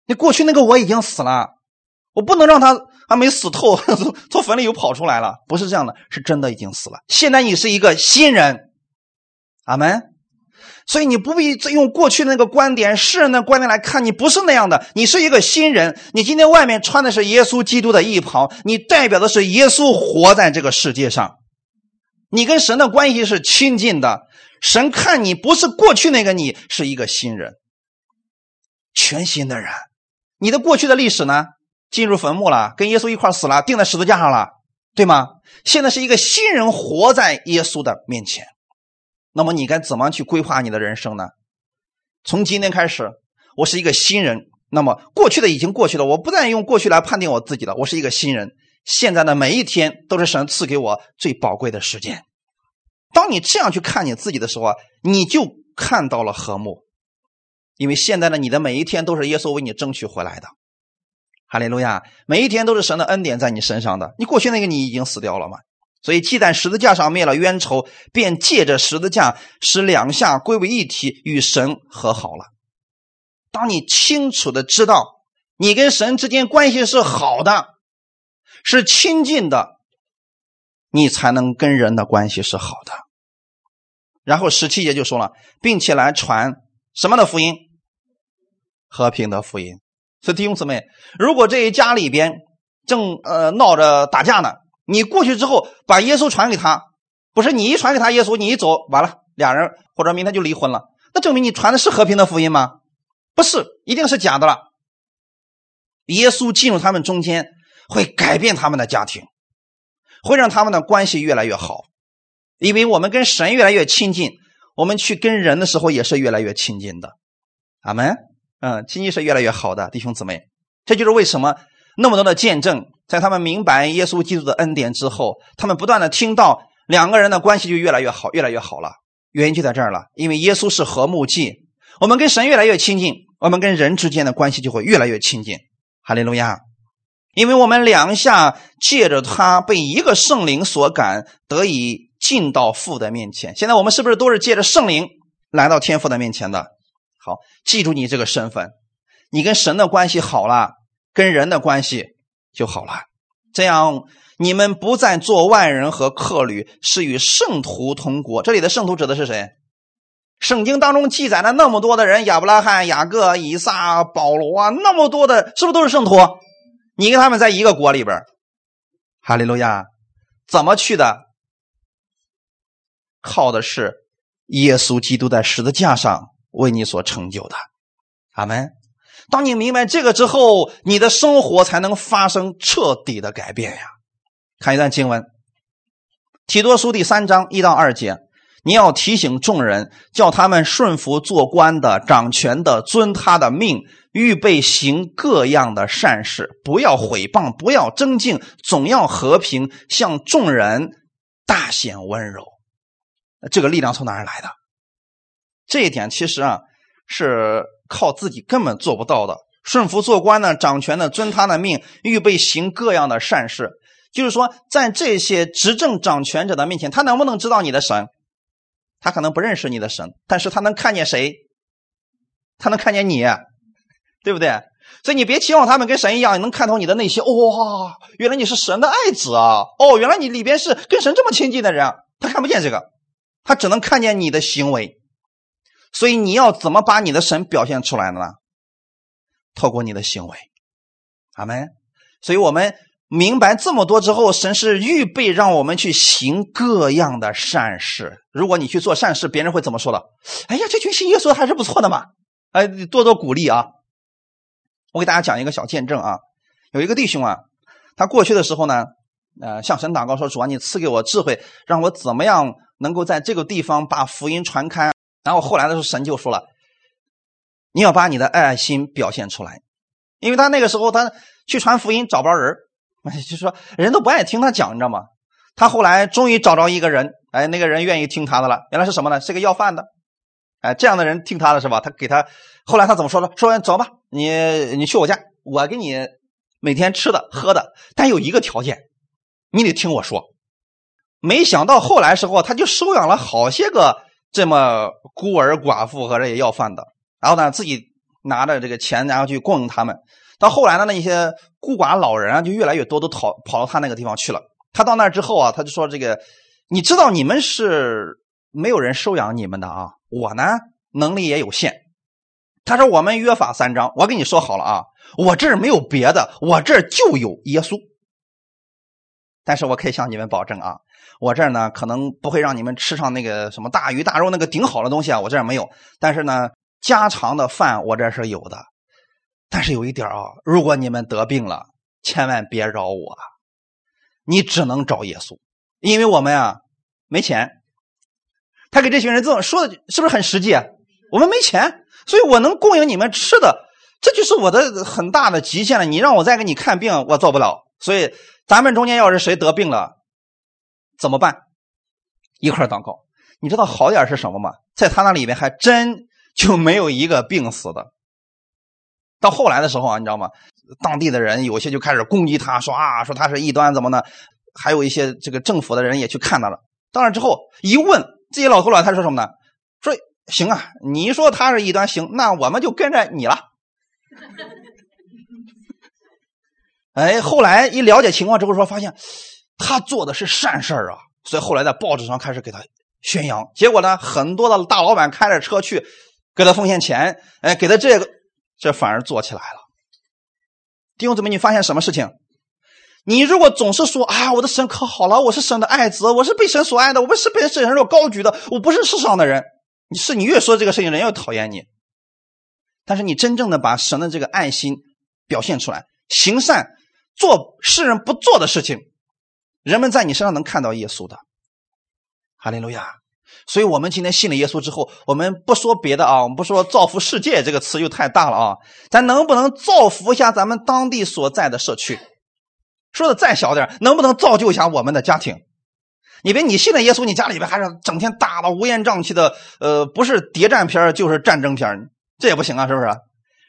你过去那个我已经死了，我不能让他还没死透，从坟里又跑出来了，不是这样的，是真的已经死了。现在你是一个新人，阿门。所以你不必再用过去的那个观点、世人的观点来看，你不是那样的，你是一个新人。你今天外面穿的是耶稣基督的衣袍，你代表的是耶稣活在这个世界上，你跟神的关系是亲近的。神看你不是过去那个你，是一个新人，全新的人。你的过去的历史呢？进入坟墓了，跟耶稣一块死了，钉在十字架上了，对吗？现在是一个新人活在耶稣的面前。那么你该怎么去规划你的人生呢？从今天开始，我是一个新人。那么过去的已经过去了，我不再用过去来判定我自己了。我是一个新人。现在的每一天都是神赐给我最宝贵的时间。当你这样去看你自己的时候啊，你就看到了和睦，因为现在的你的每一天都是耶稣为你争取回来的。哈利路亚！每一天都是神的恩典在你身上的。你过去那个你已经死掉了吗？所以，既在十字架上灭了冤仇，便借着十字架使两下归为一体，与神和好了。当你清楚的知道你跟神之间关系是好的，是亲近的，你才能跟人的关系是好的。然后十七节就说了，并且来传什么的福音？和平的福音。所以弟兄姊妹，如果这一家里边正呃闹着打架呢？你过去之后把耶稣传给他，不是你一传给他耶稣，你一走完了，俩人或者明天就离婚了，那证明你传的是和平的福音吗？不是，一定是假的了。耶稣进入他们中间，会改变他们的家庭，会让他们的关系越来越好，因为我们跟神越来越亲近，我们去跟人的时候也是越来越亲近的。阿门。嗯，亲近是越来越好的，弟兄姊妹，这就是为什么。那么多的见证，在他们明白耶稣基督的恩典之后，他们不断的听到，两个人的关系就越来越好，越来越好了。原因就在这儿了，因为耶稣是和睦祭，我们跟神越来越亲近，我们跟人之间的关系就会越来越亲近。哈利路亚！因为我们两下借着他被一个圣灵所感，得以进到父的面前。现在我们是不是都是借着圣灵来到天父的面前的？好，记住你这个身份，你跟神的关系好了。跟人的关系就好了，这样你们不再做外人和客旅，是与圣徒同国。这里的圣徒指的是谁？圣经当中记载了那么多的人，亚伯拉罕、雅各、以撒、保罗啊，那么多的，是不是都是圣徒？你跟他们在一个国里边，哈利路亚！怎么去的？靠的是耶稣基督在十字架上为你所成就的。阿门。当你明白这个之后，你的生活才能发生彻底的改变呀！看一段经文，《提多书》第三章一到二节，你要提醒众人，叫他们顺服做官的、掌权的，遵他的命，预备行各样的善事，不要毁谤，不要争竞，总要和平，向众人大显温柔。这个力量从哪儿来的？这一点其实啊是。靠自己根本做不到的，顺服做官呢，掌权的遵他的命，预备行各样的善事。就是说，在这些执政掌权者的面前，他能不能知道你的神？他可能不认识你的神，但是他能看见谁？他能看见你，对不对？所以你别期望他们跟神一样能看透你的内心。哇，原来你是神的爱子啊！哦，原来你里边是跟神这么亲近的人，他看不见这个，他只能看见你的行为。所以你要怎么把你的神表现出来呢？透过你的行为，阿门。所以我们明白这么多之后，神是预备让我们去行各样的善事。如果你去做善事，别人会怎么说的？哎呀，这群信耶稣还是不错的嘛！哎，多多鼓励啊！我给大家讲一个小见证啊。有一个弟兄啊，他过去的时候呢，呃，向神祷告说：“主啊，你赐给我智慧，让我怎么样能够在这个地方把福音传开。”然后后来的时候，神就说了：“你要把你的爱心表现出来，因为他那个时候他去传福音找不着人，就说人都不爱听他讲，你知道吗？他后来终于找着一个人，哎，那个人愿意听他的了。原来是什么呢？是个要饭的，哎，这样的人听他的是吧？他给他后来他怎么说的？说走吧，你你去我家，我给你每天吃的喝的，但有一个条件，你得听我说。没想到后来时候，他就收养了好些个。”这么孤儿寡妇和这些要饭的，然后呢，自己拿着这个钱，然后去供应他们。到后来呢，那些孤寡老人啊，就越来越多，都跑跑到他那个地方去了。他到那之后啊，他就说：“这个，你知道你们是没有人收养你们的啊，我呢能力也有限。他说我们约法三章，我跟你说好了啊，我这儿没有别的，我这儿就有耶稣。但是我可以向你们保证啊，我这儿呢可能不会让你们吃上那个什么大鱼大肉那个顶好的东西啊，我这儿没有。但是呢，家常的饭我这是有的。但是有一点啊，如果你们得病了，千万别找我，你只能找耶稣，因为我们啊没钱。他给这群人这么说的，是不是很实际啊？我们没钱，所以我能供应你们吃的，这就是我的很大的极限了。你让我再给你看病，我做不了。所以咱们中间要是谁得病了，怎么办？一块祷告。你知道好点是什么吗？在他那里面还真就没有一个病死的。到后来的时候啊，你知道吗？当地的人有些就开始攻击他，说啊，说他是异端，怎么呢？还有一些这个政府的人也去看他了。到那之后一问，这些老头老太说什么呢？说行啊，你说他是异端，行，那我们就跟着你了。哎，后来一了解情况之后，说发现他做的是善事啊，所以后来在报纸上开始给他宣扬。结果呢，很多的大老板开着车去给他奉献钱，哎，给他这个。这反而做起来了，弟兄姊妹，你发现什么事情？你如果总是说啊，我的神可好了，我是神的爱子，我是被神所爱的，我不是被神所高举的，我不是世上的人。你是你越说这个事情，人越讨厌你。但是你真正的把神的这个爱心表现出来，行善，做世人不做的事情，人们在你身上能看到耶稣的。哈利路亚。所以，我们今天信了耶稣之后，我们不说别的啊，我们不说造福世界这个词又太大了啊，咱能不能造福一下咱们当地所在的社区？说的再小点，能不能造就一下我们的家庭？你别你信了耶稣，你家里边还是整天打的乌烟瘴气的，呃，不是谍战片就是战争片这也不行啊，是不是？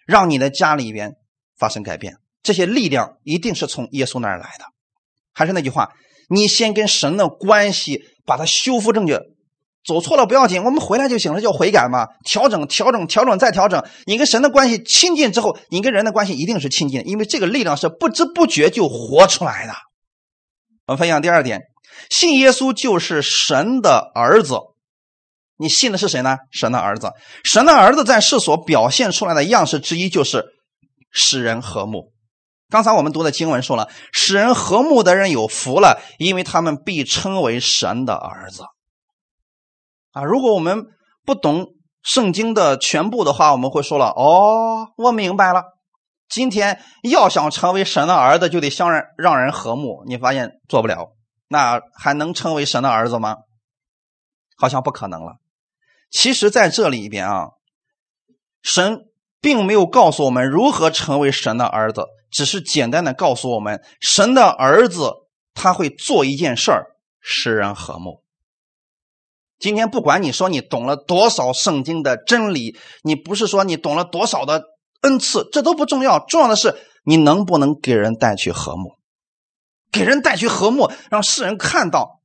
让你的家里边发生改变，这些力量一定是从耶稣那儿来的。还是那句话，你先跟神的关系把它修复正确。走错了不要紧，我们回来就行了，叫悔改嘛。调整、调整、调整再调整。你跟神的关系亲近之后，你跟人的关系一定是亲近，因为这个力量是不知不觉就活出来的。我们分享第二点，信耶稣就是神的儿子。你信的是谁呢？神的儿子。神的儿子在世所表现出来的样式之一就是使人和睦。刚才我们读的经文说了，使人和睦的人有福了，因为他们必称为神的儿子。啊，如果我们不懂圣经的全部的话，我们会说了：“哦，我明白了。今天要想成为神的儿子，就得相让让人和睦。你发现做不了，那还能成为神的儿子吗？好像不可能了。其实，在这里边啊，神并没有告诉我们如何成为神的儿子，只是简单的告诉我们，神的儿子他会做一件事儿，使人和睦。”今天不管你说你懂了多少圣经的真理，你不是说你懂了多少的恩赐，这都不重要。重要的是你能不能给人带去和睦，给人带去和睦，让世人看到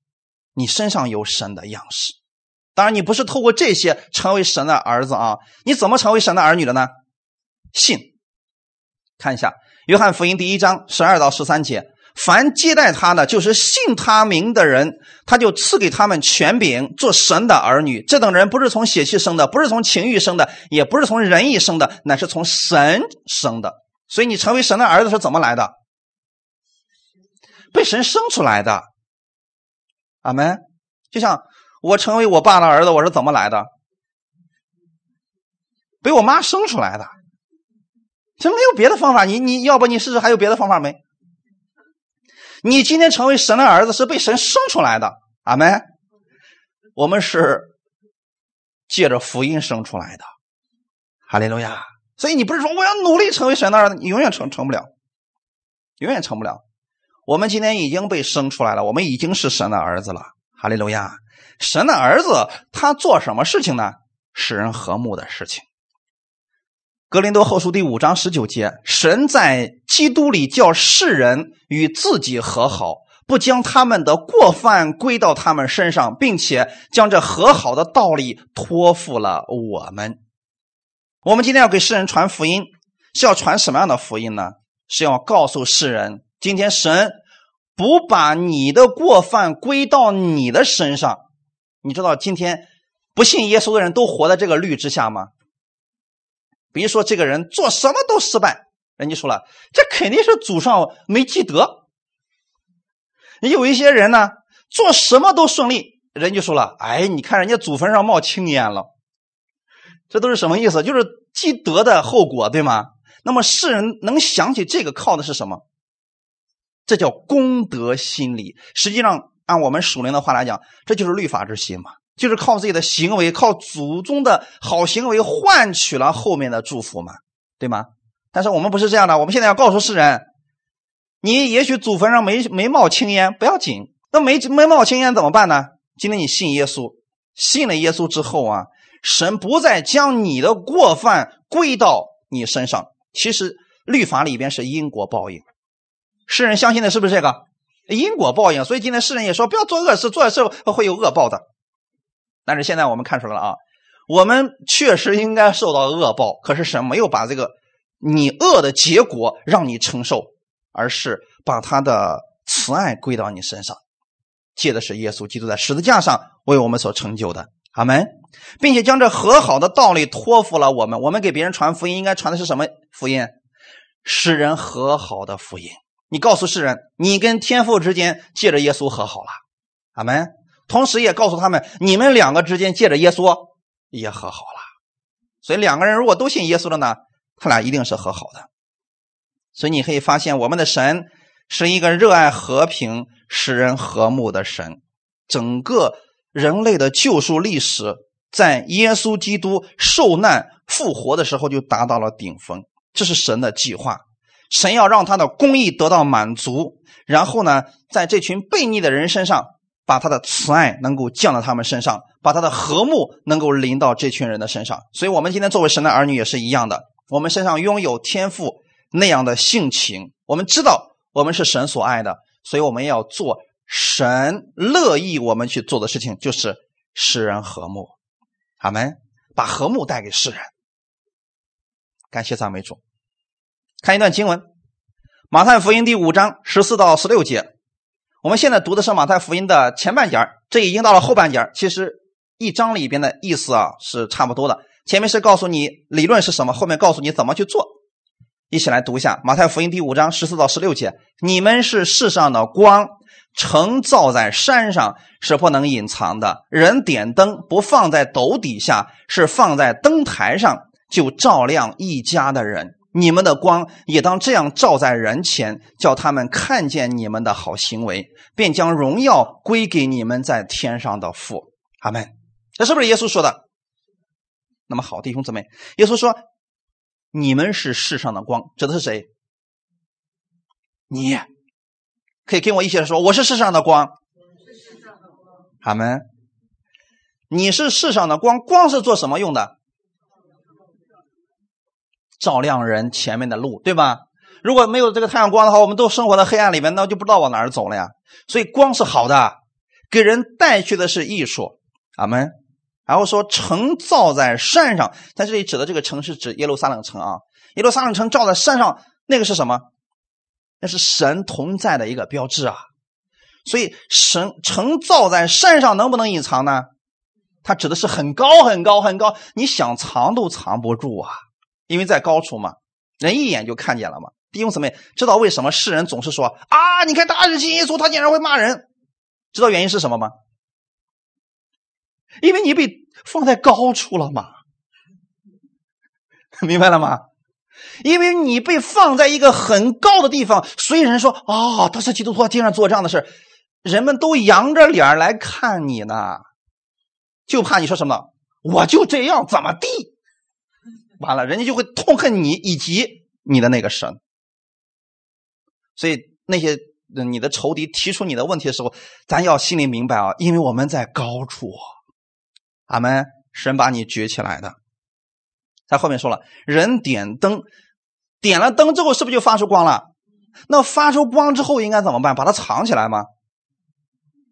你身上有神的样式。当然，你不是透过这些成为神的儿子啊？你怎么成为神的儿女的呢？信。看一下《约翰福音》第一章十二到十三节。凡接待他的，就是信他名的人，他就赐给他们权柄，做神的儿女。这等人不是从血气生的，不是从情欲生的，也不是从人意生的，乃是从神生的。所以你成为神的儿子是怎么来的？被神生出来的。阿门。就像我成为我爸的儿子，我是怎么来的？被我妈生出来的。这没有别的方法。你你要不你试试，还有别的方法没？你今天成为神的儿子是被神生出来的，阿门。我们是借着福音生出来的，哈利路亚。所以你不是说我要努力成为神的儿子，你永远成成不了，永远成不了。我们今天已经被生出来了，我们已经是神的儿子了，哈利路亚。神的儿子他做什么事情呢？使人和睦的事情。格林多后书第五章十九节：神在基督里叫世人与自己和好，不将他们的过犯归到他们身上，并且将这和好的道理托付了我们。我们今天要给世人传福音，是要传什么样的福音呢？是要告诉世人，今天神不把你的过犯归到你的身上。你知道，今天不信耶稣的人都活在这个律之下吗？比如说，这个人做什么都失败，人家说了，这肯定是祖上没积德。有一些人呢，做什么都顺利，人就说了，哎，你看人家祖坟上冒青烟了，这都是什么意思？就是积德的后果，对吗？那么世人能想起这个，靠的是什么？这叫功德心理。实际上，按我们属灵的话来讲，这就是律法之心嘛。就是靠自己的行为，靠祖宗的好行为换取了后面的祝福嘛，对吗？但是我们不是这样的，我们现在要告诉世人，你也许祖坟上没没冒青烟，不要紧。那没没冒青烟怎么办呢？今天你信耶稣，信了耶稣之后啊，神不再将你的过犯归到你身上。其实律法里边是因果报应，世人相信的是不是这个因果报应？所以今天世人也说不要做恶事，做恶事会有恶报的。但是现在我们看出来了啊，我们确实应该受到恶报，可是神没有把这个你恶的结果让你承受，而是把他的慈爱归到你身上，借的是耶稣基督在十字架上为我们所成就的，阿门，并且将这和好的道理托付了我们。我们给别人传福音，应该传的是什么福音？使人和好的福音。你告诉世人，你跟天父之间借着耶稣和好了，阿门。同时也告诉他们，你们两个之间借着耶稣也和好了。所以两个人如果都信耶稣了呢，他俩一定是和好的。所以你可以发现，我们的神是一个热爱和平、使人和睦的神。整个人类的救赎历史，在耶稣基督受难复活的时候就达到了顶峰。这是神的计划，神要让他的公义得到满足，然后呢，在这群悖逆的人身上。把他的慈爱能够降到他们身上，把他的和睦能够临到这群人的身上。所以，我们今天作为神的儿女也是一样的，我们身上拥有天赋那样的性情。我们知道我们是神所爱的，所以我们要做神乐意我们去做的事情，就是使人和睦。阿门。把和睦带给世人。感谢赞美主。看一段经文，《马太福音》第五章十四到十六节。我们现在读的是马太福音的前半节这已经到了后半节其实一章里边的意思啊是差不多的。前面是告诉你理论是什么，后面告诉你怎么去做。一起来读一下马太福音第五章十四到十六节：你们是世上的光，城造在山上是不能隐藏的。人点灯不放在斗底下，是放在灯台上，就照亮一家的人。你们的光也当这样照在人前，叫他们看见你们的好行为，便将荣耀归给你们在天上的父。阿门。这是不是耶稣说的？那么好，弟兄姊妹，耶稣说：“你们是世上的光。”指的是谁？你可以跟我一起来说：“我是世上的光。”阿门。你是世上的光，光是做什么用的？照亮人前面的路，对吧？如果没有这个太阳光的话，我们都生活在黑暗里面，那就不知道往哪儿走了呀。所以光是好的，给人带去的是艺术。阿门。然后说城造在山上，在这里指的这个城是指耶路撒冷城啊。耶路撒冷城照在山上，那个是什么？那是神同在的一个标志啊。所以神城造在山上能不能隐藏呢？它指的是很高很高很高，你想藏都藏不住啊。因为在高处嘛，人一眼就看见了嘛。弟兄姊妹，知道为什么世人总是说啊？你看他是信耶稣，他竟然会骂人，知道原因是什么吗？因为你被放在高处了嘛，明白了吗？因为你被放在一个很高的地方，所以人说啊，他是基督徒，经常做这样的事人们都扬着脸来看你呢，就怕你说什么，我就这样怎么地。完了，人家就会痛恨你以及你的那个神。所以那些你的仇敌提出你的问题的时候，咱要心里明白啊，因为我们在高处，俺们神把你举起来的。在后面说了，人点灯，点了灯之后是不是就发出光了？那发出光之后应该怎么办？把它藏起来吗？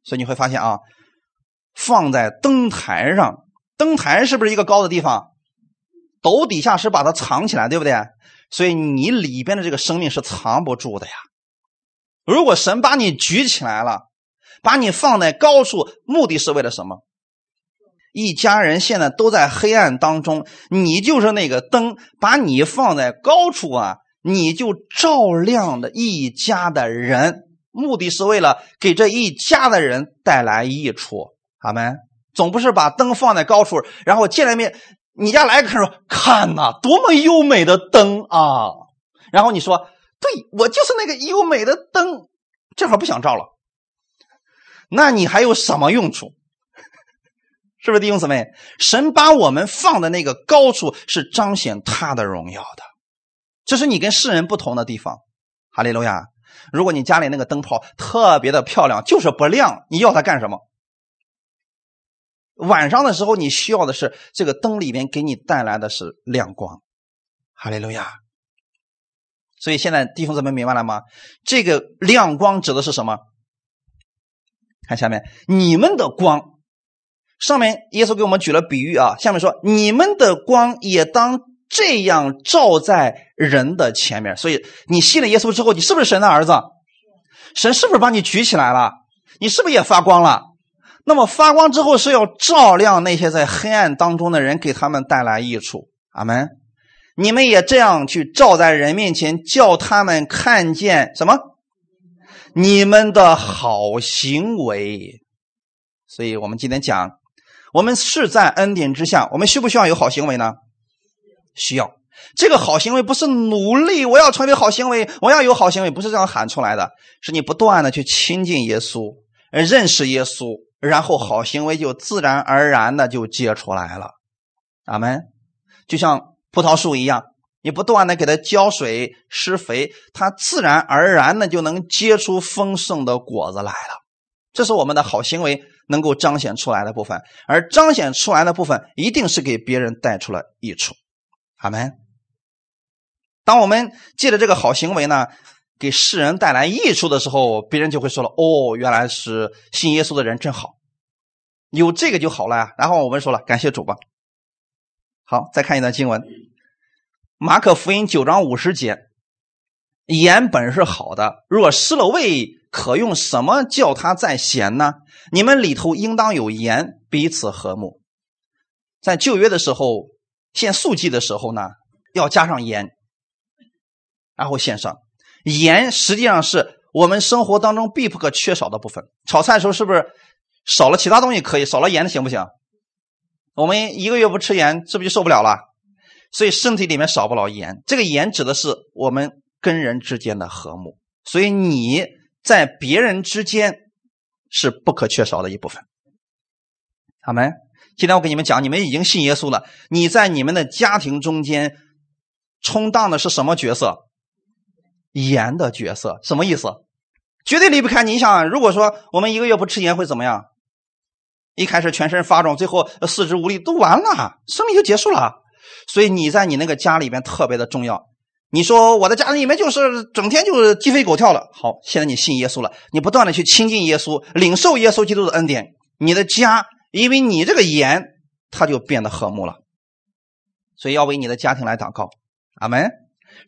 所以你会发现啊，放在灯台上，灯台是不是一个高的地方？斗底下是把它藏起来，对不对？所以你里边的这个生命是藏不住的呀。如果神把你举起来了，把你放在高处，目的是为了什么？一家人现在都在黑暗当中，你就是那个灯，把你放在高处啊，你就照亮了一家的人，目的是为了给这一家的人带来益处。好没。总不是把灯放在高处，然后见了面，你家来个人说：“看呐，多么优美的灯啊！”然后你说：“对我就是那个优美的灯，这会儿不想照了。”那你还有什么用处？是不是弟兄姊妹？神把我们放的那个高处，是彰显他的荣耀的，这是你跟世人不同的地方。哈利路亚！如果你家里那个灯泡特别的漂亮，就是不亮，你要它干什么？晚上的时候，你需要的是这个灯里面给你带来的是亮光，哈利路亚。所以现在弟兄姊妹明白了吗？这个亮光指的是什么？看下面，你们的光，上面耶稣给我们举了比喻啊。下面说，你们的光也当这样照在人的前面。所以你信了耶稣之后，你是不是神的儿子？神是不是把你举起来了？你是不是也发光了？那么发光之后是要照亮那些在黑暗当中的人，给他们带来益处。阿门。你们也这样去照在人面前，叫他们看见什么？你们的好行为。所以我们今天讲，我们是在恩典之下，我们需不需要有好行为呢？需要。这个好行为不是努力，我要成为好行为，我要有好行为，不是这样喊出来的，是你不断的去亲近耶稣，认识耶稣。然后好行为就自然而然的就结出来了，阿门。就像葡萄树一样，你不断的给它浇水施肥，它自然而然的就能结出丰盛的果子来了。这是我们的好行为能够彰显出来的部分，而彰显出来的部分一定是给别人带出了益处，阿门。当我们借着这个好行为呢？给世人带来益处的时候，别人就会说了：“哦，原来是信耶稣的人真好，有这个就好了呀。”然后我们说了：“感谢主吧。”好，再看一段经文，《马可福音》九章五十节：“盐本是好的，若失了味，可用什么叫它再咸呢？你们里头应当有盐，彼此和睦。”在旧约的时候，献素祭的时候呢，要加上盐，然后献上。盐实际上是我们生活当中必不可缺少的部分。炒菜的时候是不是少了其他东西可以，少了盐行不行？我们一个月不吃盐，是不是就受不了了？所以身体里面少不了盐。这个盐指的是我们跟人之间的和睦。所以你在别人之间是不可缺少的一部分。好没？今天我给你们讲，你们已经信耶稣了，你在你们的家庭中间充当的是什么角色？盐的角色什么意思？绝对离不开。你想，如果说我们一个月不吃盐会怎么样？一开始全身发肿，最后四肢无力，都完了，生命就结束了。所以你在你那个家里边特别的重要。你说我的家里面就是整天就是鸡飞狗跳了。好，现在你信耶稣了，你不断的去亲近耶稣，领受耶稣基督的恩典，你的家因为你这个盐，它就变得和睦了。所以要为你的家庭来祷告，阿门。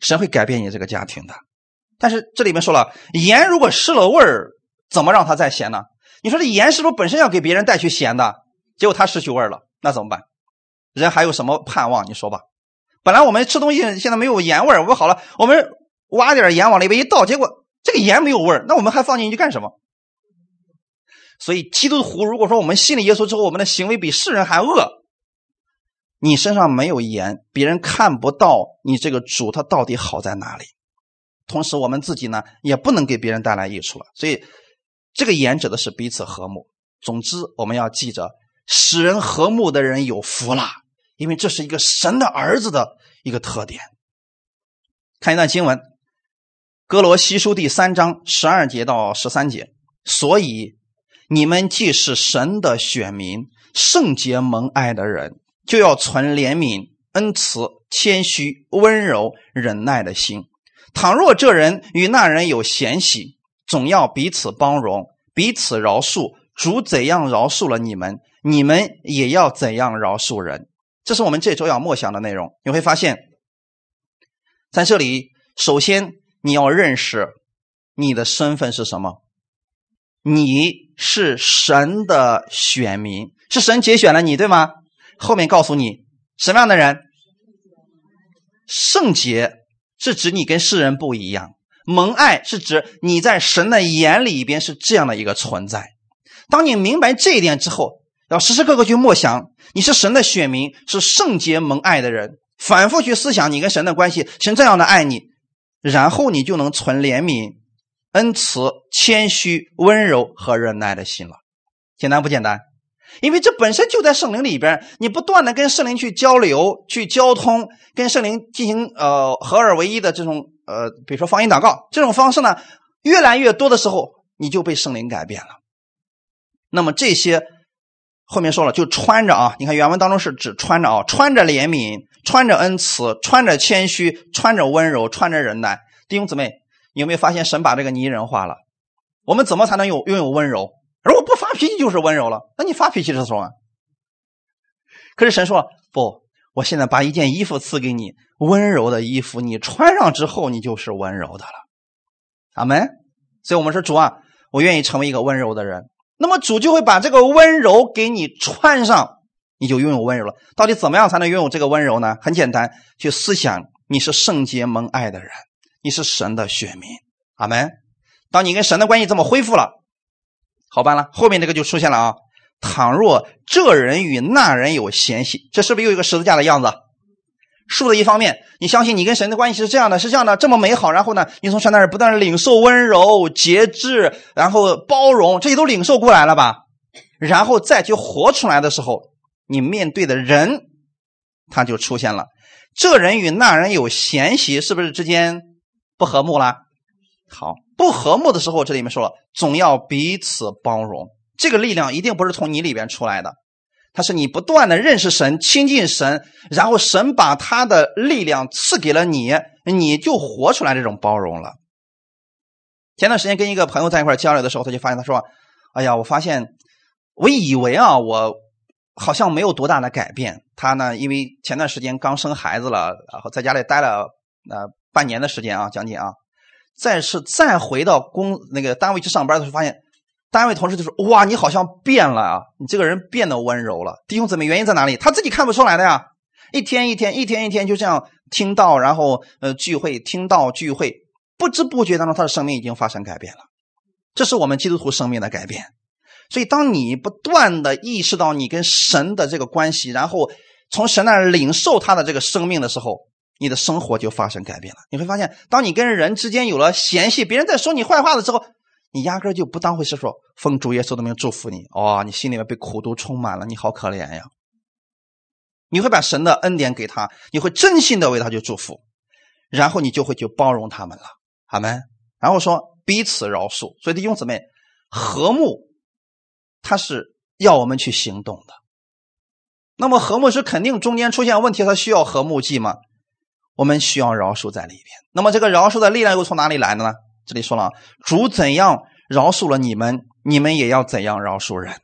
神会改变你这个家庭的。但是这里面说了，盐如果失了味儿，怎么让它再咸呢？你说这盐是不是本身要给别人带去咸的？结果它失去味儿了，那怎么办？人还有什么盼望？你说吧。本来我们吃东西现在没有盐味儿，我们好了，我们挖点盐往里边一倒，结果这个盐没有味儿，那我们还放进去干什么？所以基督徒如果说我们信了耶稣之后，我们的行为比世人还恶，你身上没有盐，别人看不到你这个主他到底好在哪里。同时，我们自己呢也不能给别人带来益处了。所以，这个言指的是彼此和睦。总之，我们要记着，使人和睦的人有福了，因为这是一个神的儿子的一个特点。看一段经文，《哥罗西书》第三章十二节到十三节。所以，你们既是神的选民，圣洁蒙爱的人，就要存怜悯、恩慈、谦虚、温柔、忍耐的心。倘若这人与那人有嫌隙，总要彼此包容，彼此饶恕。主怎样饶恕了你们，你们也要怎样饶恕人。这是我们这周要默想的内容。你会发现，在这里，首先你要认识你的身份是什么。你是神的选民，是神节选了你，对吗？后面告诉你什么样的人？圣洁是指你跟世人不一样，蒙爱是指你在神的眼里边是这样的一个存在。当你明白这一点之后，要时时刻刻去默想，你是神的选民，是圣洁蒙爱的人，反复去思想你跟神的关系，神这样的爱你，然后你就能存怜悯。恩慈、谦虚、温柔和忍耐的心了，简单不简单？因为这本身就在圣灵里边，你不断的跟圣灵去交流、去交通，跟圣灵进行呃合二为一的这种呃，比如说方言祷告这种方式呢，越来越多的时候，你就被圣灵改变了。那么这些后面说了，就穿着啊，你看原文当中是指穿着啊，穿着怜悯，穿着恩慈，穿着谦虚，穿着温柔，穿着忍耐，弟兄姊妹。你有没有发现神把这个拟人化了？我们怎么才能有拥有温柔？如果不发脾气就是温柔了。那你发脾气的时候啊？可是神说不，我现在把一件衣服赐给你，温柔的衣服，你穿上之后，你就是温柔的了。阿门。所以我们说主啊，我愿意成为一个温柔的人。那么主就会把这个温柔给你穿上，你就拥有温柔了。到底怎么样才能拥有这个温柔呢？很简单，去思想你是圣洁蒙爱的人。你是神的选民，阿门。当你跟神的关系这么恢复了，好办了。后面这个就出现了啊。倘若这人与那人有嫌隙，这是不是又一个十字架的样子？树的一方面，你相信你跟神的关系是这样的，是这样的，这么美好。然后呢，你从神那儿不断的领受温柔、节制，然后包容，这些都领受过来了吧？然后再去活出来的时候，你面对的人他就出现了。这人与那人有嫌隙，是不是之间？不和睦了，好，不和睦的时候，这里面说了，总要彼此包容。这个力量一定不是从你里边出来的，它是你不断的认识神、亲近神，然后神把他的力量赐给了你，你就活出来这种包容了。前段时间跟一个朋友在一块交流的时候，他就发现，他说：“哎呀，我发现，我以为啊，我好像没有多大的改变。他呢，因为前段时间刚生孩子了，然后在家里待了呃。”半年的时间啊，将近啊，再是再回到公那个单位去上班的时候，发现单位同事就说：“哇，你好像变了啊，你这个人变得温柔了。”弟兄姊妹，原因在哪里？他自己看不出来的呀。一天一天，一天一天就这样听到，然后呃聚会，听到聚会，不知不觉当中，他的生命已经发生改变了。这是我们基督徒生命的改变。所以，当你不断的意识到你跟神的这个关系，然后从神那领受他的这个生命的时候，你的生活就发生改变了。你会发现，当你跟人之间有了嫌隙，别人在说你坏话的时候，你压根就不当回事，说奉主耶稣的名祝福你。哦，你心里面被苦毒充满了，你好可怜呀！你会把神的恩典给他，你会真心的为他去祝福，然后你就会去包容他们了。阿门。然后说彼此饶恕。所以弟兄姊妹，和睦，他是要我们去行动的。那么和睦是肯定中间出现问题，他需要和睦剂吗？我们需要饶恕在里边。那么这个饶恕的力量又从哪里来的呢？这里说了，主怎样饶恕了你们，你们也要怎样饶恕人。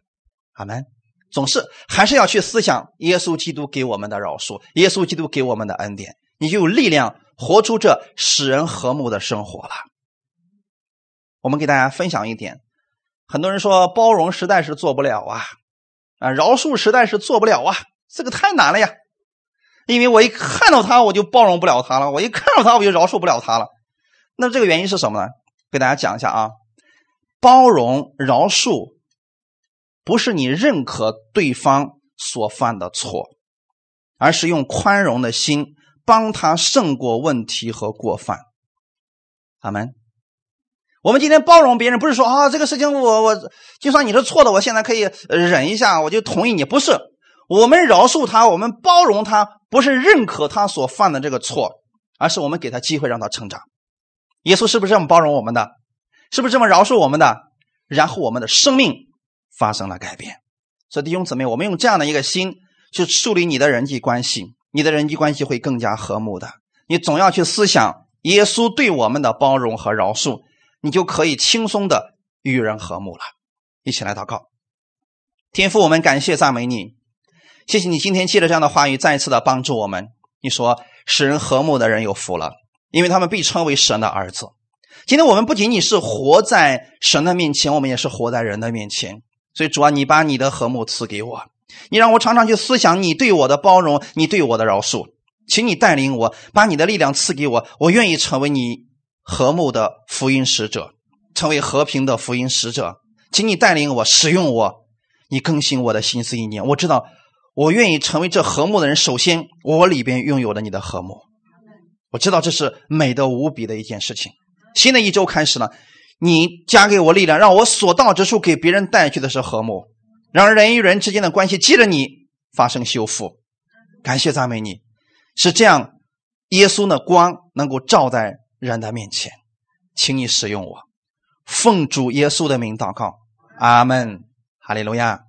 阿门。总是还是要去思想耶稣基督给我们的饶恕，耶稣基督给我们的恩典，你就有力量活出这使人和睦的生活了。我们给大家分享一点，很多人说包容实在是做不了啊，啊，饶恕实在是做不了啊，这个太难了呀。因为我一看到他，我就包容不了他了；我一看到他，我就饶恕不了他了。那这个原因是什么呢？给大家讲一下啊。包容、饶恕，不是你认可对方所犯的错，而是用宽容的心帮他胜过问题和过犯。阿门。我们今天包容别人，不是说啊，这个事情我我就算你是错的，我现在可以忍一下，我就同意你。不是，我们饶恕他，我们包容他。不是认可他所犯的这个错，而是我们给他机会让他成长。耶稣是不是这么包容我们的？是不是这么饶恕我们的？然后我们的生命发生了改变。所以弟兄姊妹，我们用这样的一个心去树立你的人际关系，你的人际关系会更加和睦的。你总要去思想耶稣对我们的包容和饶恕，你就可以轻松的与人和睦了。一起来祷告，天父，我们感谢赞美你。谢谢你今天借着这样的话语再一次的帮助我们。你说使人和睦的人有福了，因为他们被称为神的儿子。今天我们不仅仅是活在神的面前，我们也是活在人的面前。所以主啊，你把你的和睦赐给我，你让我常常去思想你对我的包容，你对我的饶恕。请你带领我，把你的力量赐给我，我愿意成为你和睦的福音使者，成为和平的福音使者。请你带领我，使用我，你更新我的心思意念。我知道，我愿意成为这和睦的人。首先，我里边拥有了你的和睦，我知道这是美的无比的一件事情。新的一周开始了，你加给我力量，让我所到之处给别人带去的是和睦，让人与人之间的关系借着你发生修复。感谢赞美你，是这样，耶稣的光能够照在人的面前，请你使用我，奉主耶稣的名祷告，阿门，哈利路亚。